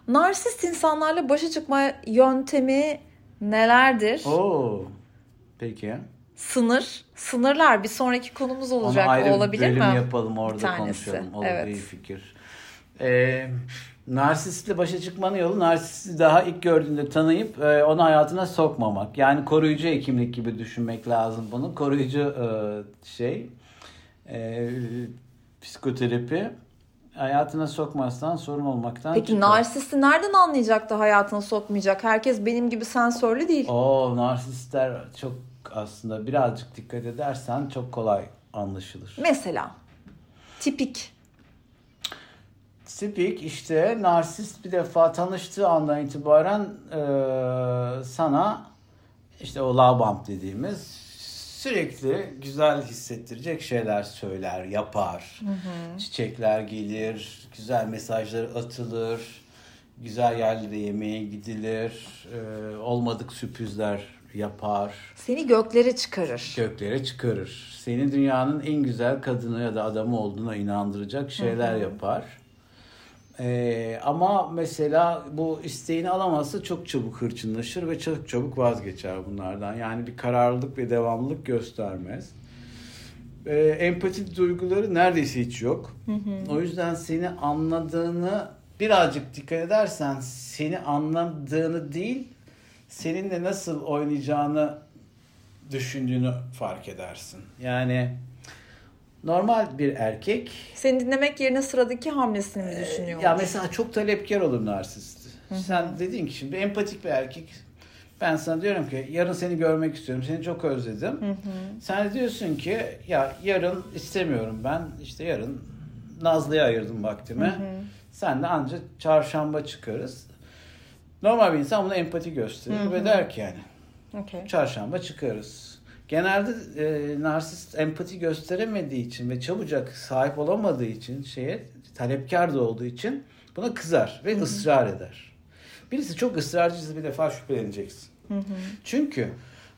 Narsist insanlarla başa çıkma yöntemi nelerdir? Oo. Peki. Sınır. Sınırlar bir sonraki konumuz Onu olacak. ayrı O bir olabilir bölüm mi? yapalım orada konuşalım. Olur evet. iyi fikir. Ee, narsistle başa çıkmanın yolu narsisti daha ilk gördüğünde tanıyıp e, onu hayatına sokmamak. Yani koruyucu hekimlik gibi düşünmek lazım bunu. Koruyucu e, şey e, psikoterapi hayatına sokmazsan sorun olmaktan Peki çıkar. narsisti nereden anlayacak da hayatına sokmayacak? Herkes benim gibi sensörlü değil. Oo, narsistler çok aslında birazcık dikkat edersen çok kolay anlaşılır. Mesela tipik. Tipik işte narsist bir defa tanıştığı andan itibaren e, sana işte o love bomb dediğimiz sürekli güzel hissettirecek şeyler söyler, yapar. Çiçekler gelir, güzel mesajlar atılır, güzel yerlere yemeğe gidilir, e, olmadık sürprizler yapar Seni göklere çıkarır. göklere çıkarır. Seni dünyanın en güzel kadını ya da adamı olduğuna inandıracak şeyler yapar. Ee, ama mesela bu isteğini alamazsa çok çabuk hırçınlaşır ve çok çabuk vazgeçer bunlardan. Yani bir kararlılık ve devamlılık göstermez. Ee, empati duyguları neredeyse hiç yok. O yüzden seni anladığını birazcık dikkat edersen seni anladığını değil seninle nasıl oynayacağını düşündüğünü fark edersin. Yani normal bir erkek Seni dinlemek yerine sıradaki hamlesini mi düşünüyor? ya mesela çok talepkar olur narsist. Sen dedin ki şimdi empatik bir erkek ben sana diyorum ki yarın seni görmek istiyorum. Seni çok özledim. Sen de diyorsun ki ya yarın istemiyorum ben. işte yarın Nazlı'ya ayırdım vaktimi. Sen de ancak çarşamba çıkarız. Normal bir insan buna empati gösterir ve der ki yani Okey. çarşamba çıkarız. Genelde e, narsist empati gösteremediği için ve çabucak sahip olamadığı için şeye talepkar da olduğu için buna kızar ve ısrar eder. Birisi çok ısrarcıysa bir defa şüpheleneceksin. Çünkü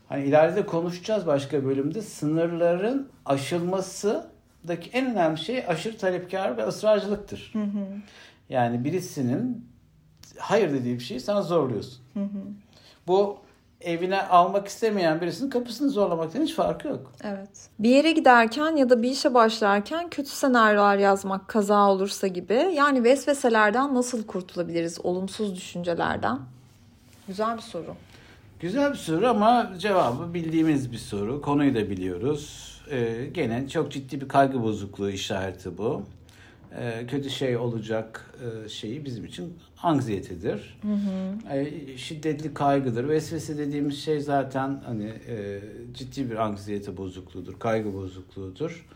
hani ileride de konuşacağız başka bölümde sınırların aşılmasındaki en önemli şey aşırı talepkar ve ısrarcılıktır. Yani birisinin hayır dediği bir şeyi sana zorluyorsun. Bu evine almak istemeyen birisinin kapısını zorlamaktan hiç farkı yok. Evet. Bir yere giderken ya da bir işe başlarken kötü senaryolar yazmak kaza olursa gibi. Yani vesveselerden nasıl kurtulabiliriz? Olumsuz düşüncelerden. Güzel bir soru. Güzel bir soru ama cevabı bildiğimiz bir soru. Konuyu da biliyoruz. Ee, gene çok ciddi bir kaygı bozukluğu işareti bu. Ee, kötü şey olacak e, şeyi bizim için anksiyetedir. Ee, şiddetli kaygıdır. Vesvese dediğimiz şey zaten hani e, ciddi bir anksiyete bozukluğudur, kaygı bozukluğudur.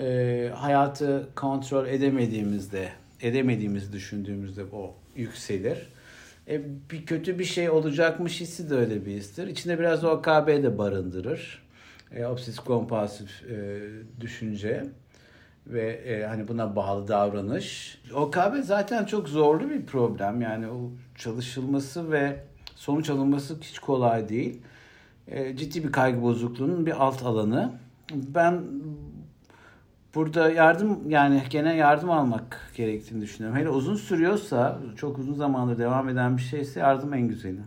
Ee, hayatı kontrol edemediğimizde, edemediğimizi düşündüğümüzde o yükselir. E, bir kötü bir şey olacakmış hissi de öyle bir histir. İçinde biraz OKB de barındırır. E, obsesif kompulsif e, düşünce ve e, hani buna bağlı davranış. OKB zaten çok zorlu bir problem. Yani o çalışılması ve sonuç alınması hiç kolay değil. E, ciddi bir kaygı bozukluğunun bir alt alanı. Ben burada yardım yani gene yardım almak gerektiğini düşünüyorum. Hele uzun sürüyorsa, çok uzun zamandır devam eden bir şeyse yardım en güzeli.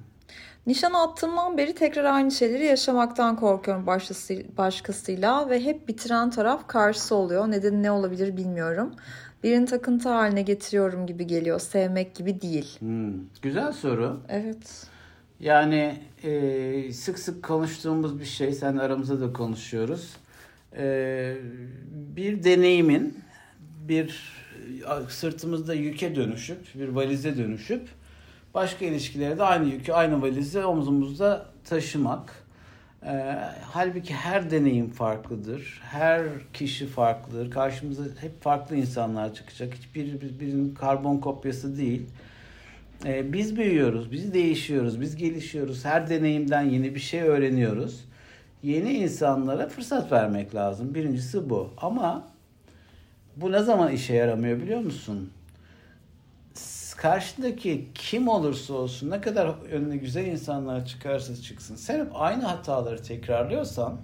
Nişan attığımdan beri tekrar aynı şeyleri yaşamaktan korkuyorum başkası, başkasıyla ve hep bitiren taraf karşısı oluyor. Nedeni ne olabilir bilmiyorum. Birini takıntı haline getiriyorum gibi geliyor. Sevmek gibi değil. Hmm, Güzel soru. Evet. Yani e, sık sık konuştuğumuz bir şey, sen aramızda da konuşuyoruz. E, bir deneyimin bir sırtımızda yüke dönüşüp, bir valize dönüşüp başka ilişkilere de aynı yükü, aynı valizi omzumuzda taşımak. E, halbuki her deneyim farklıdır. Her kişi farklıdır. Karşımıza hep farklı insanlar çıkacak. Hiçbir birinin karbon kopyası değil. Ee, biz büyüyoruz, biz değişiyoruz, biz gelişiyoruz. Her deneyimden yeni bir şey öğreniyoruz. Yeni insanlara fırsat vermek lazım. Birincisi bu. Ama bu ne zaman işe yaramıyor biliyor musun? Karşındaki kim olursa olsun ne kadar önüne güzel insanlar çıkarsa çıksın sen hep aynı hataları tekrarlıyorsan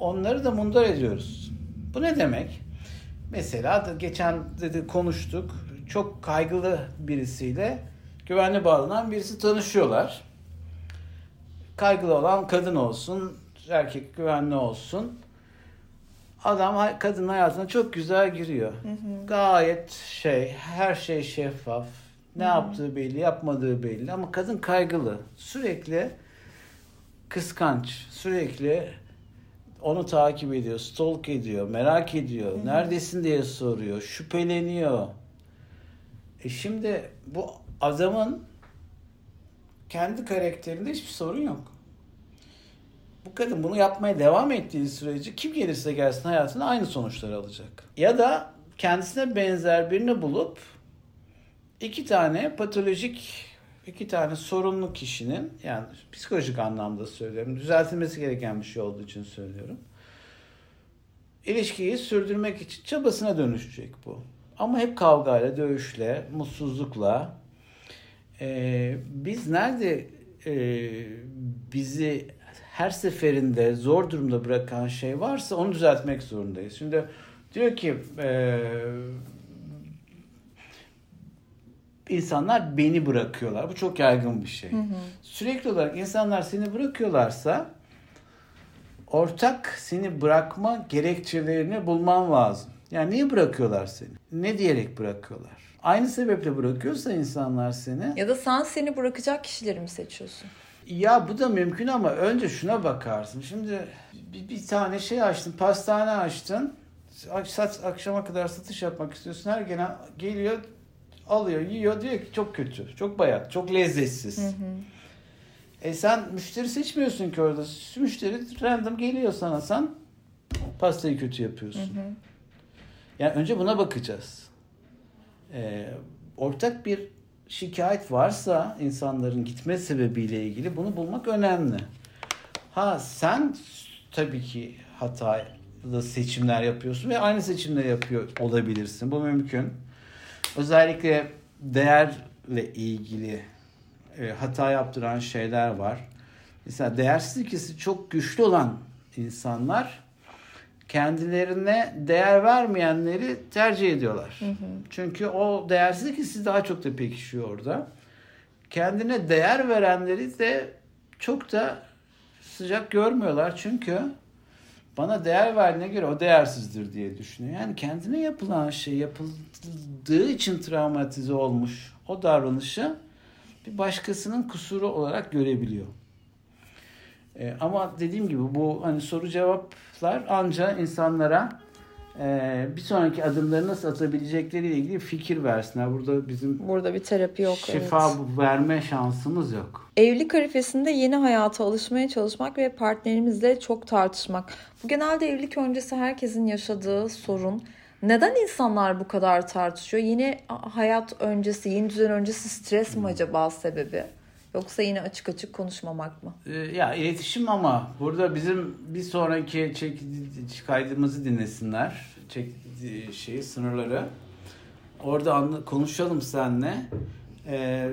onları da mundar ediyoruz. Bu ne demek? Mesela geçen dedi konuştuk. Çok kaygılı birisiyle güvenli bağlanan birisi tanışıyorlar. Kaygılı olan kadın olsun, erkek güvenli olsun. Adam kadın hayatına çok güzel giriyor. Hı hı. Gayet şey, her şey şeffaf. Ne hı hı. yaptığı belli, yapmadığı belli ama kadın kaygılı. Sürekli kıskanç, sürekli onu takip ediyor, stalk ediyor, merak ediyor. Hı hı. Neredesin diye soruyor, şüpheleniyor. E şimdi bu adamın kendi karakterinde hiçbir sorun yok. Bu kadın bunu yapmaya devam ettiği sürece kim gelirse gelsin hayatında aynı sonuçları alacak. Ya da kendisine benzer birini bulup iki tane patolojik iki tane sorunlu kişinin yani psikolojik anlamda söylüyorum. Düzeltilmesi gereken bir şey olduğu için söylüyorum. İlişkiyi sürdürmek için çabasına dönüşecek bu. Ama hep kavgayla, dövüşle, mutsuzlukla. Ee, biz nerede e, bizi her seferinde zor durumda bırakan şey varsa onu düzeltmek zorundayız. Şimdi diyor ki e, insanlar beni bırakıyorlar. Bu çok yaygın bir şey. Hı hı. Sürekli olarak insanlar seni bırakıyorlarsa ortak seni bırakma gerekçelerini bulman lazım. Yani niye bırakıyorlar seni? Ne diyerek bırakıyorlar? Aynı sebeple bırakıyorsa insanlar seni. Ya da sen seni bırakacak kişileri mi seçiyorsun? Ya bu da mümkün ama önce şuna bakarsın. Şimdi bir, bir tane şey açtın, pastane açtın. Sat, akşama kadar satış yapmak istiyorsun. Her gelen geliyor, alıyor, yiyor. Diyor ki çok kötü, çok bayat, çok lezzetsiz. Hı hı. E sen müşteri seçmiyorsun ki orada. Müşteri random geliyor sana sen pastayı kötü yapıyorsun. Hı hı. Yani önce buna bakacağız. Ee, ortak bir şikayet varsa insanların gitme sebebiyle ilgili bunu bulmak önemli. Ha sen tabii ki hatalı seçimler yapıyorsun ve aynı seçimleri yapıyor olabilirsin. Bu mümkün. Özellikle değerle ilgili e, hata yaptıran şeyler var. Mesela değersizlik hissi çok güçlü olan insanlar kendilerine değer vermeyenleri tercih ediyorlar. Hı hı. Çünkü o değersizlik hissi daha çok da pekişiyor orada. Kendine değer verenleri de çok da sıcak görmüyorlar. Çünkü bana değer verdiğine göre o değersizdir diye düşünüyor. Yani kendine yapılan şey yapıldığı için travmatize olmuş o davranışı bir başkasının kusuru olarak görebiliyor. E, ama dediğim gibi bu hani soru cevaplar ancak insanlara e, bir sonraki adımları nasıl atabilecekleriyle ilgili fikir versinler. Burada bizim burada bir terapi yok. Şifa evet. verme şansımız yok. Evlilik arifesinde yeni hayata alışmaya çalışmak ve partnerimizle çok tartışmak. Bu genelde evlilik öncesi herkesin yaşadığı sorun. Neden insanlar bu kadar tartışıyor? Yeni hayat öncesi, yeni düzen öncesi stres mi acaba sebebi? Yoksa yine açık açık konuşmamak mı? Ee, ya iletişim ama burada bizim bir sonraki çek, kaydımızı dinlesinler. Çek şeyi sınırları. Orada anla, konuşalım seninle. Ee,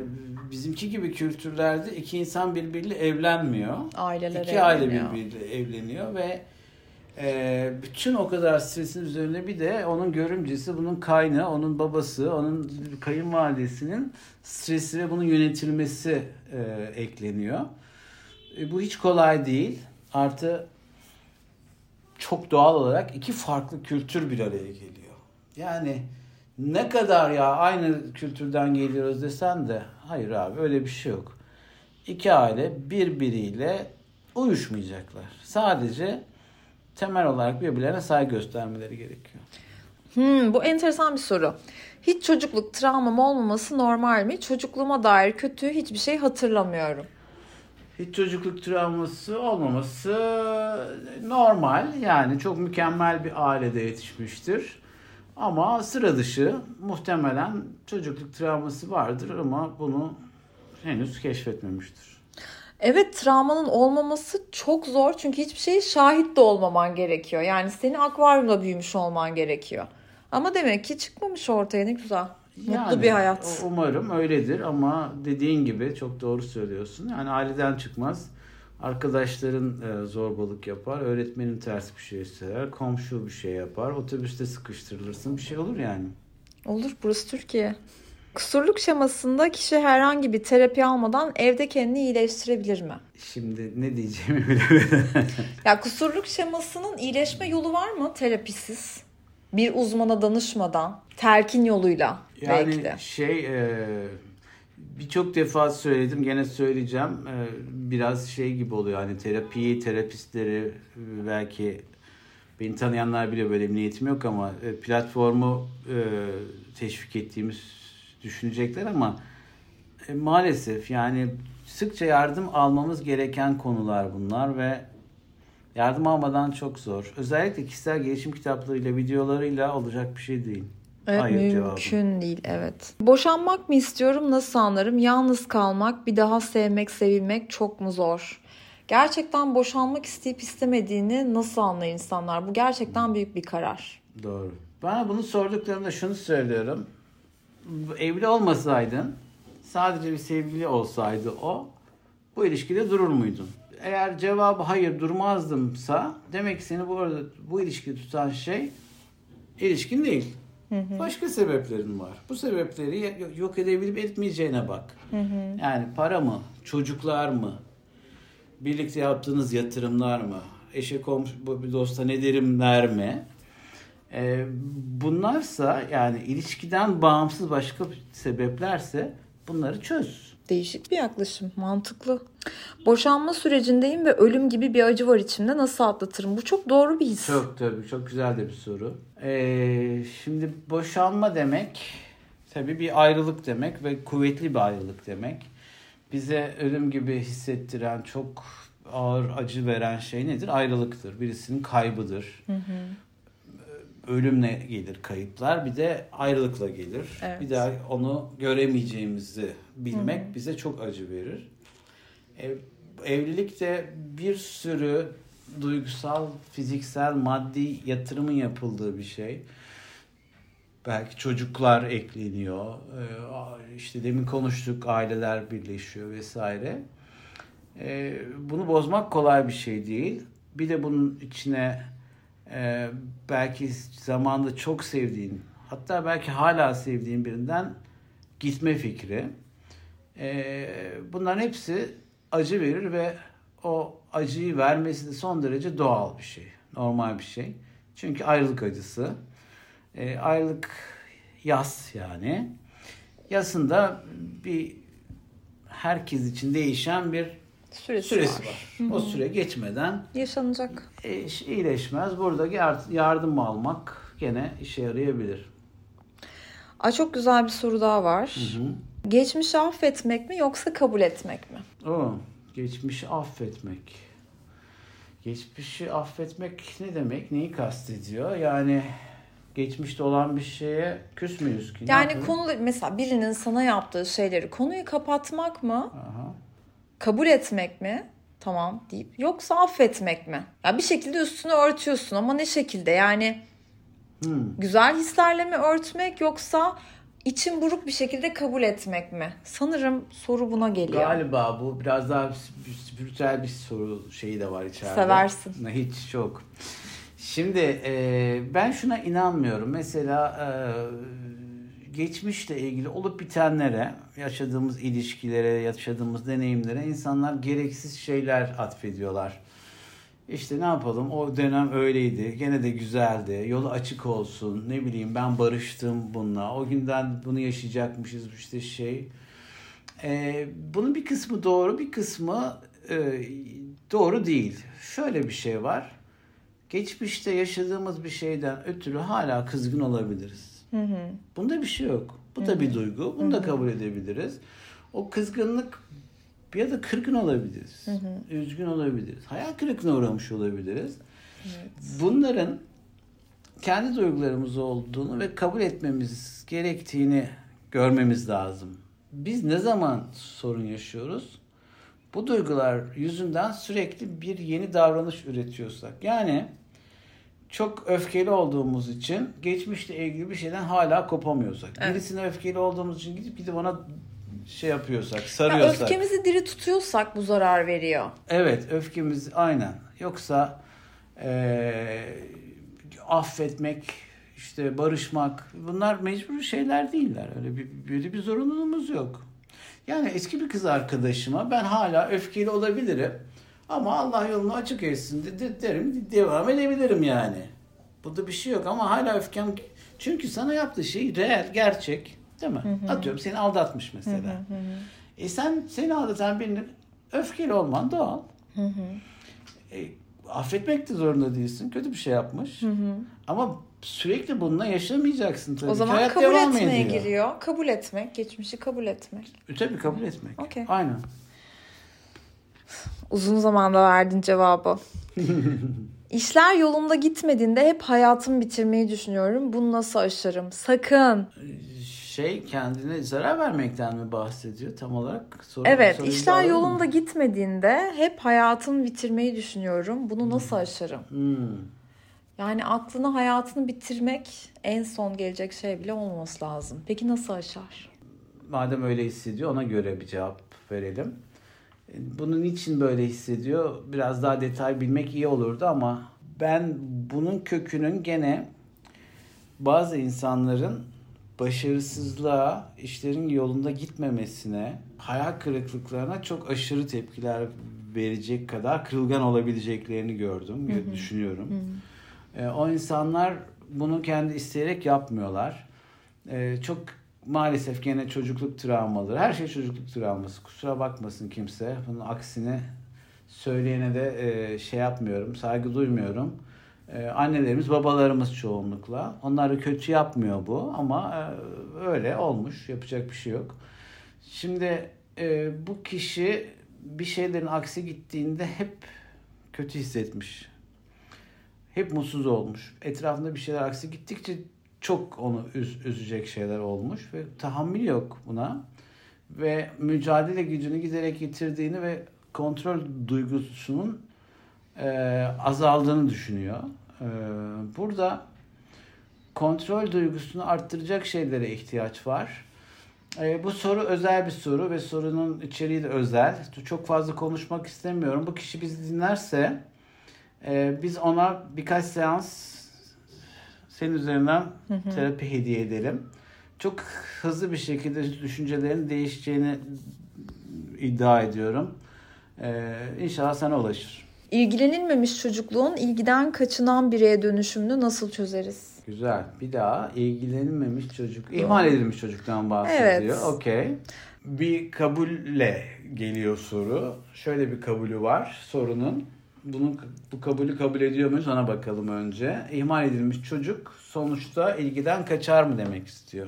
bizimki gibi kültürlerde iki insan birbiriyle evlenmiyor. Aileler İki aile birbiriyle evleniyor ve e, bütün o kadar stresin üzerine bir de onun görümcesi, bunun kaynağı, onun babası, onun kayınvalidesinin stresi ve bunun yönetilmesi e, ekleniyor. E, bu hiç kolay değil. Artı çok doğal olarak iki farklı kültür bir araya geliyor. Yani ne kadar ya aynı kültürden geliyoruz desen de hayır abi öyle bir şey yok. İki aile birbiriyle uyuşmayacaklar. Sadece temel olarak birbirlerine saygı göstermeleri gerekiyor. Hmm, bu enteresan bir soru. Hiç çocukluk travmam olmaması normal mi? Çocukluğuma dair kötü hiçbir şey hatırlamıyorum. Hiç çocukluk travması olmaması normal. Yani çok mükemmel bir ailede yetişmiştir. Ama sıra dışı muhtemelen çocukluk travması vardır ama bunu henüz keşfetmemiştir. Evet travmanın olmaması çok zor çünkü hiçbir şeye şahit de olmaman gerekiyor. Yani seni akvaryumda büyümüş olman gerekiyor. Ama demek ki çıkmamış ortaya ne güzel. Mutlu Yani, bir hayat. Umarım öyledir ama dediğin gibi çok doğru söylüyorsun. Yani aileden çıkmaz. Arkadaşların e, zorbalık yapar, öğretmenin ters bir şey söyler, komşu bir şey yapar, otobüste sıkıştırılırsın bir şey olur yani. Olur burası Türkiye. Kusurluk şemasında kişi herhangi bir terapi almadan evde kendini iyileştirebilir mi? Şimdi ne diyeceğimi bilemedim. Ya kusurluk şemasının iyileşme yolu var mı terapisiz? Bir uzmana danışmadan, telkin yoluyla belki Yani de. şey e, birçok defa söyledim gene söyleyeceğim E, biraz şey gibi oluyor hani terapiyi terapistleri e, belki beni tanıyanlar biliyor böyle bir niyetim yok ama e, platformu e, teşvik ettiğimiz düşünecekler ama e, maalesef yani sıkça yardım almamız gereken konular bunlar ve yardım almadan çok zor. Özellikle kişisel gelişim kitaplarıyla, videolarıyla olacak bir şey değil. Evet, Hayır cevabım. mümkün değil evet. Boşanmak mı istiyorum nasıl anlarım? Yalnız kalmak, bir daha sevmek, sevilmek çok mu zor? Gerçekten boşanmak isteyip istemediğini nasıl anlar insanlar? Bu gerçekten büyük bir karar. Doğru. Bana bunu sorduklarında şunu söylüyorum. Evli olmasaydın, sadece bir sevgili olsaydı o, bu ilişkide durur muydun? Eğer cevabı hayır durmazdımsa, demek ki seni bu arada bu ilişki tutan şey ilişkin değil. Başka sebeplerin var. Bu sebepleri yok edebilip etmeyeceğine bak. Yani para mı, çocuklar mı, birlikte yaptığınız yatırımlar mı, eşe komşu bir dosta ne derimler mi? Ee, bunlarsa yani ilişkiden bağımsız başka sebeplerse bunları çöz. Değişik bir yaklaşım, mantıklı. Boşanma sürecindeyim ve ölüm gibi bir acı var içimde. Nasıl atlatırım? Bu çok doğru bir his. Çok tabii çok güzel de bir soru. Ee, şimdi boşanma demek tabii bir ayrılık demek ve kuvvetli bir ayrılık demek. Bize ölüm gibi hissettiren çok ağır acı veren şey nedir? Ayrılıktır. Birisinin kaybıdır. Ölümle gelir kayıplar. Bir de ayrılıkla gelir. Evet. Bir daha onu göremeyeceğimizi bilmek bize çok acı verir. Ev, evlilikte bir sürü duygusal, fiziksel, maddi yatırımın yapıldığı bir şey. Belki çocuklar ekleniyor. Ee, işte demin konuştuk aileler birleşiyor vesaire. Ee, bunu bozmak kolay bir şey değil. Bir de bunun içine e, belki zamanında çok sevdiğin hatta belki hala sevdiğin birinden gitme fikri. Ee, bunların hepsi acı verir ve o acıyı vermesi de son derece doğal bir şey. Normal bir şey. Çünkü ayrılık acısı. Ee, ayrılık yas yani. Yasında bir herkes için değişen bir Süresi, süresi var. var. O süre geçmeden Yaşanacak. e, iyileşmez. Burada yar- yardım almak gene işe yarayabilir. Ay çok güzel bir soru daha var. Hı hı. Geçmişi affetmek mi yoksa kabul etmek mi? O geçmişi affetmek. Geçmişi affetmek ne demek? Neyi kastediyor? Yani geçmişte olan bir şeye küs müyüz ki? Ne Yani yapalım? konu mesela birinin sana yaptığı şeyleri konuyu kapatmak mı, Aha. Kabul etmek mi? Tamam deyip yoksa affetmek mi? Ya bir şekilde üstünü örtüyorsun ama ne şekilde? Yani Hmm. güzel hislerle mi örtmek yoksa için buruk bir şekilde kabul etmek mi? Sanırım soru buna geliyor. Galiba bu biraz daha spiritüel bir soru şeyi de var içeride. Seversin. Hiç çok. Şimdi e, ben şuna inanmıyorum. Mesela e, geçmişle ilgili olup bitenlere, yaşadığımız ilişkilere, yaşadığımız deneyimlere insanlar gereksiz şeyler atfediyorlar. İşte ne yapalım o dönem öyleydi. Gene de güzeldi. Yolu açık olsun. Ne bileyim ben barıştım bununla. O günden bunu yaşayacakmışız işte şey. Ee, bunun bir kısmı doğru bir kısmı e, doğru değil. Şöyle bir şey var. Geçmişte yaşadığımız bir şeyden ötürü hala kızgın olabiliriz. Hı hı. Bunda bir şey yok. Bu da bir duygu. Bunu da kabul edebiliriz. O kızgınlık ya da kırgın olabiliriz. Üzgün olabiliriz. Hayal kırıklığına uğramış olabiliriz. Bunların kendi duygularımız olduğunu ve kabul etmemiz gerektiğini görmemiz lazım. Biz ne zaman sorun yaşıyoruz? Bu duygular yüzünden sürekli bir yeni davranış üretiyorsak. Yani çok öfkeli olduğumuz için geçmişle ilgili bir şeyden hala kopamıyorsak. Evet. Birisine öfkeli olduğumuz için gidip gidip ona şey yapıyorsak, Ya sarıyorsak. öfkemizi diri tutuyorsak bu zarar veriyor. Evet öfkemiz aynen. Yoksa eee, affetmek, işte barışmak bunlar mecbur şeyler değiller. Öyle bir, böyle bir zorunluluğumuz yok. Yani eski bir kız arkadaşıma ben hala öfkeli olabilirim. Ama Allah yolunu açık etsin de- de- derim devam edebilirim yani. Burada bir şey yok ama hala öfkem çünkü sana yaptığı şey reel, gerçek. Değil mi? Atıyorum seni aldatmış mesela. E sen seni aldatan birinin öfkeli olman doğal. E, affetmek de zorunda değilsin. Kötü bir şey yapmış. Ama sürekli bununla yaşamayacaksın tabii. O zaman Hayat kabul etmeye ediyor. giriyor. Kabul etmek, geçmişi kabul etmek. E, Tabii kabul etmek. Okey. Aynen. Uzun zamanda verdin cevabı. İşler yolunda gitmediğinde hep hayatımı bitirmeyi düşünüyorum. Bunu nasıl aşarım? Sakın. Şey kendine zarar vermekten mi bahsediyor tam olarak? Soru, Evet, işler bağladın mı? yolunda gitmediğinde hep hayatımı bitirmeyi düşünüyorum. Bunu nasıl aşarım? Hmm. Yani aklını hayatını bitirmek en son gelecek şey bile olmaması lazım. Peki nasıl aşar? Madem öyle hissediyor ona göre bir cevap verelim. Bunun için böyle hissediyor biraz daha detay bilmek iyi olurdu ama ben bunun kökünün gene bazı insanların başarısızlığa, işlerin yolunda gitmemesine, hayal kırıklıklarına çok aşırı tepkiler verecek kadar kırılgan olabileceklerini gördüm, düşünüyorum. E, o insanlar bunu kendi isteyerek yapmıyorlar. E, çok maalesef gene çocukluk travmaları. Her şey çocukluk travması. Kusura bakmasın kimse. Bunun aksini söyleyene de e, şey yapmıyorum, saygı duymuyorum. E, annelerimiz, babalarımız çoğunlukla. Onları kötü yapmıyor bu ama e, öyle olmuş. Yapacak bir şey yok. Şimdi e, bu kişi bir şeylerin aksi gittiğinde hep kötü hissetmiş. Hep mutsuz olmuş. Etrafında bir şeyler aksi gittikçe çok onu üz- üzecek şeyler olmuş ve tahammül yok buna. Ve mücadele gücünü giderek yitirdiğini ve kontrol duygusunun e, azaldığını düşünüyor. E, burada kontrol duygusunu arttıracak şeylere ihtiyaç var. E, bu soru özel bir soru ve sorunun içeriği de özel. Çok fazla konuşmak istemiyorum. Bu kişi bizi dinlerse e, biz ona birkaç seans senin üzerinden terapi hediye edelim. Çok hızlı bir şekilde düşüncelerin değişeceğini iddia ediyorum. E, inşallah sana ulaşır. İlgilenilmemiş çocukluğun ilgiden kaçınan bireye dönüşümünü nasıl çözeriz? Güzel. Bir daha ilgilenilmemiş çocuk, ihmal edilmiş çocuktan bahsediyor. Evet. Okey. Bir kabulle geliyor soru. Şöyle bir kabulü var sorunun. Bunun bu kabulü kabul ediyor muyuz ona bakalım önce. İhmal edilmiş çocuk sonuçta ilgiden kaçar mı demek istiyor.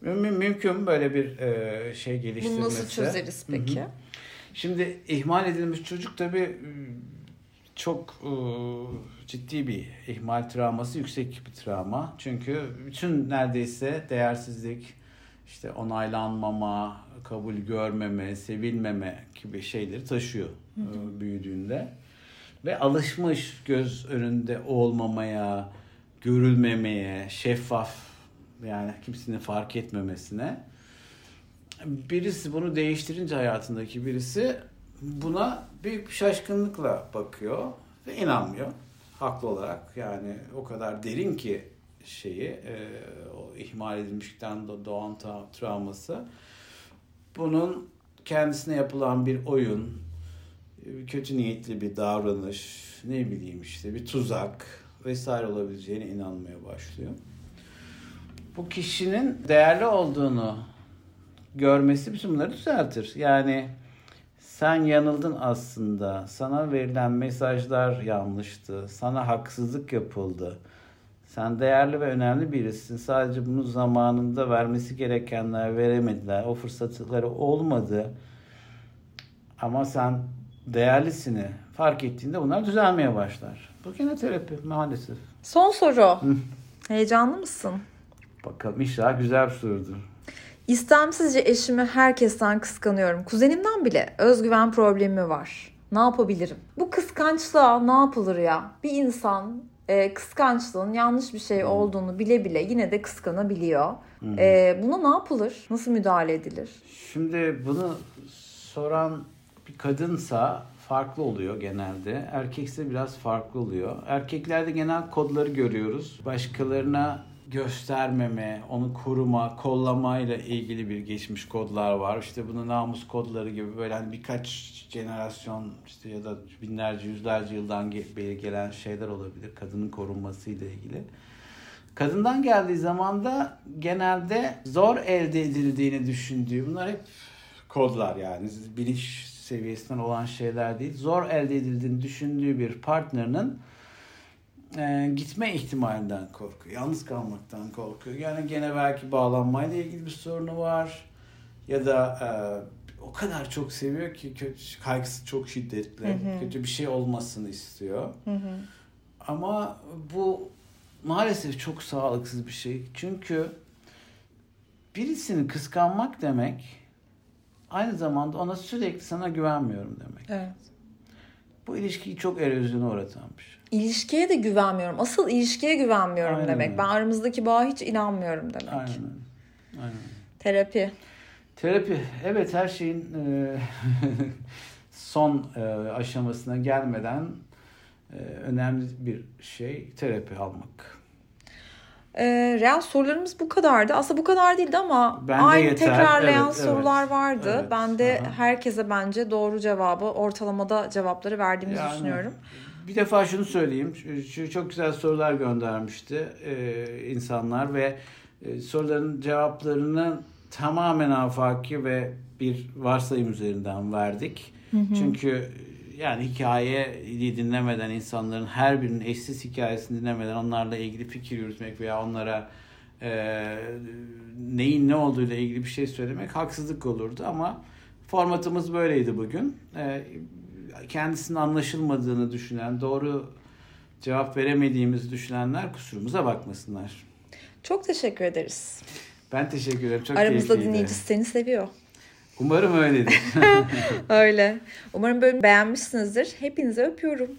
Mü- mümkün böyle bir e, şey geliştirmesi. Bunu nasıl çözeriz peki? Şimdi ihmal edilmiş çocuk tabii çok e, ciddi bir ihmal travması, yüksek bir travma. Çünkü bütün neredeyse değersizlik, işte onaylanmama, kabul görmeme, sevilmeme gibi şeyleri taşıyor e, büyüdüğünde. Ve alışmış göz önünde olmamaya, görülmemeye, şeffaf yani kimsenin fark etmemesine birisi bunu değiştirince hayatındaki birisi buna büyük bir şaşkınlıkla bakıyor ve inanmıyor. Haklı olarak yani o kadar derin ki şeyi e, o ihmal edilmişlikten do- doğan tra- travması bunun kendisine yapılan bir oyun kötü niyetli bir davranış ne bileyim işte bir tuzak vesaire olabileceğine inanmaya başlıyor. Bu kişinin değerli olduğunu görmesi bütün bunları düzeltir. Yani sen yanıldın aslında. Sana verilen mesajlar yanlıştı. Sana haksızlık yapıldı. Sen değerli ve önemli birisin. Sadece bunu zamanında vermesi gerekenler veremediler. O fırsatları olmadı. Ama sen değerlisini fark ettiğinde bunlar düzelmeye başlar. Bu gene terapi maalesef. Son soru. Heyecanlı mısın? Bakalım inşallah güzel bir sorudur. İstemsizce eşimi herkesten kıskanıyorum. Kuzenimden bile özgüven problemi var. Ne yapabilirim? Bu kıskançlığa ne yapılır ya? Bir insan e, kıskançlığın yanlış bir şey olduğunu bile bile yine de kıskanabiliyor. E, buna ne yapılır? Nasıl müdahale edilir? Şimdi bunu soran bir kadınsa farklı oluyor genelde. Erkekse biraz farklı oluyor. Erkeklerde genel kodları görüyoruz. Başkalarına göstermeme, onu koruma, kollamayla ilgili bir geçmiş kodlar var. İşte bunu namus kodları gibi böyle hani birkaç jenerasyon işte ya da binlerce, yüzlerce yıldan beri gelen şeyler olabilir kadının korunmasıyla ilgili. Kadından geldiği zaman da genelde zor elde edildiğini düşündüğü, bunlar hep kodlar yani bilinç seviyesinden olan şeyler değil. Zor elde edildiğini düşündüğü bir partnerinin e, gitme ihtimalinden korkuyor. Yalnız kalmaktan korkuyor. Yani gene belki bağlanmayla ilgili bir sorunu var. Ya da e, o kadar çok seviyor ki kötü, kaygısı çok şiddetli. Hı hı. Kötü bir şey olmasını istiyor. Hı hı. Ama bu maalesef çok sağlıksız bir şey. Çünkü birisini kıskanmak demek aynı zamanda ona sürekli sana güvenmiyorum demek. Evet. Bu ilişkiyi çok erozyona uğratan bir şey. İlişkiye de güvenmiyorum. Asıl ilişkiye güvenmiyorum Aynen demek. Öyle. Ben aramızdaki bağa hiç inanmıyorum demek. Aynen. Aynen. Terapi. Terapi. Evet her şeyin e, son e, aşamasına gelmeden e, önemli bir şey terapi almak. E, real sorularımız bu kadardı. Aslında bu kadar değildi ama bence aynı yeter. tekrarlayan evet, sorular evet. vardı. Evet. Ben de Aha. herkese bence doğru cevabı ortalamada cevapları verdiğimizi yani, düşünüyorum. Bir defa şunu söyleyeyim. Şu, çok güzel sorular göndermişti e, insanlar ve e, soruların cevaplarını tamamen afaki ve bir varsayım üzerinden verdik. Hı hı. Çünkü yani hikayeyi dinlemeden insanların her birinin eşsiz hikayesini dinlemeden onlarla ilgili fikir yürütmek veya onlara e, neyin ne olduğuyla ilgili bir şey söylemek haksızlık olurdu ama formatımız böyleydi bugün. E, kendisinin anlaşılmadığını düşünen, doğru cevap veremediğimizi düşünenler kusurumuza bakmasınlar. Çok teşekkür ederiz. Ben teşekkür ederim. Çok Aramızda dinleyicisi seni seviyor. Umarım öyledir. Öyle. Umarım bölümü beğenmişsinizdir. Hepinizi öpüyorum.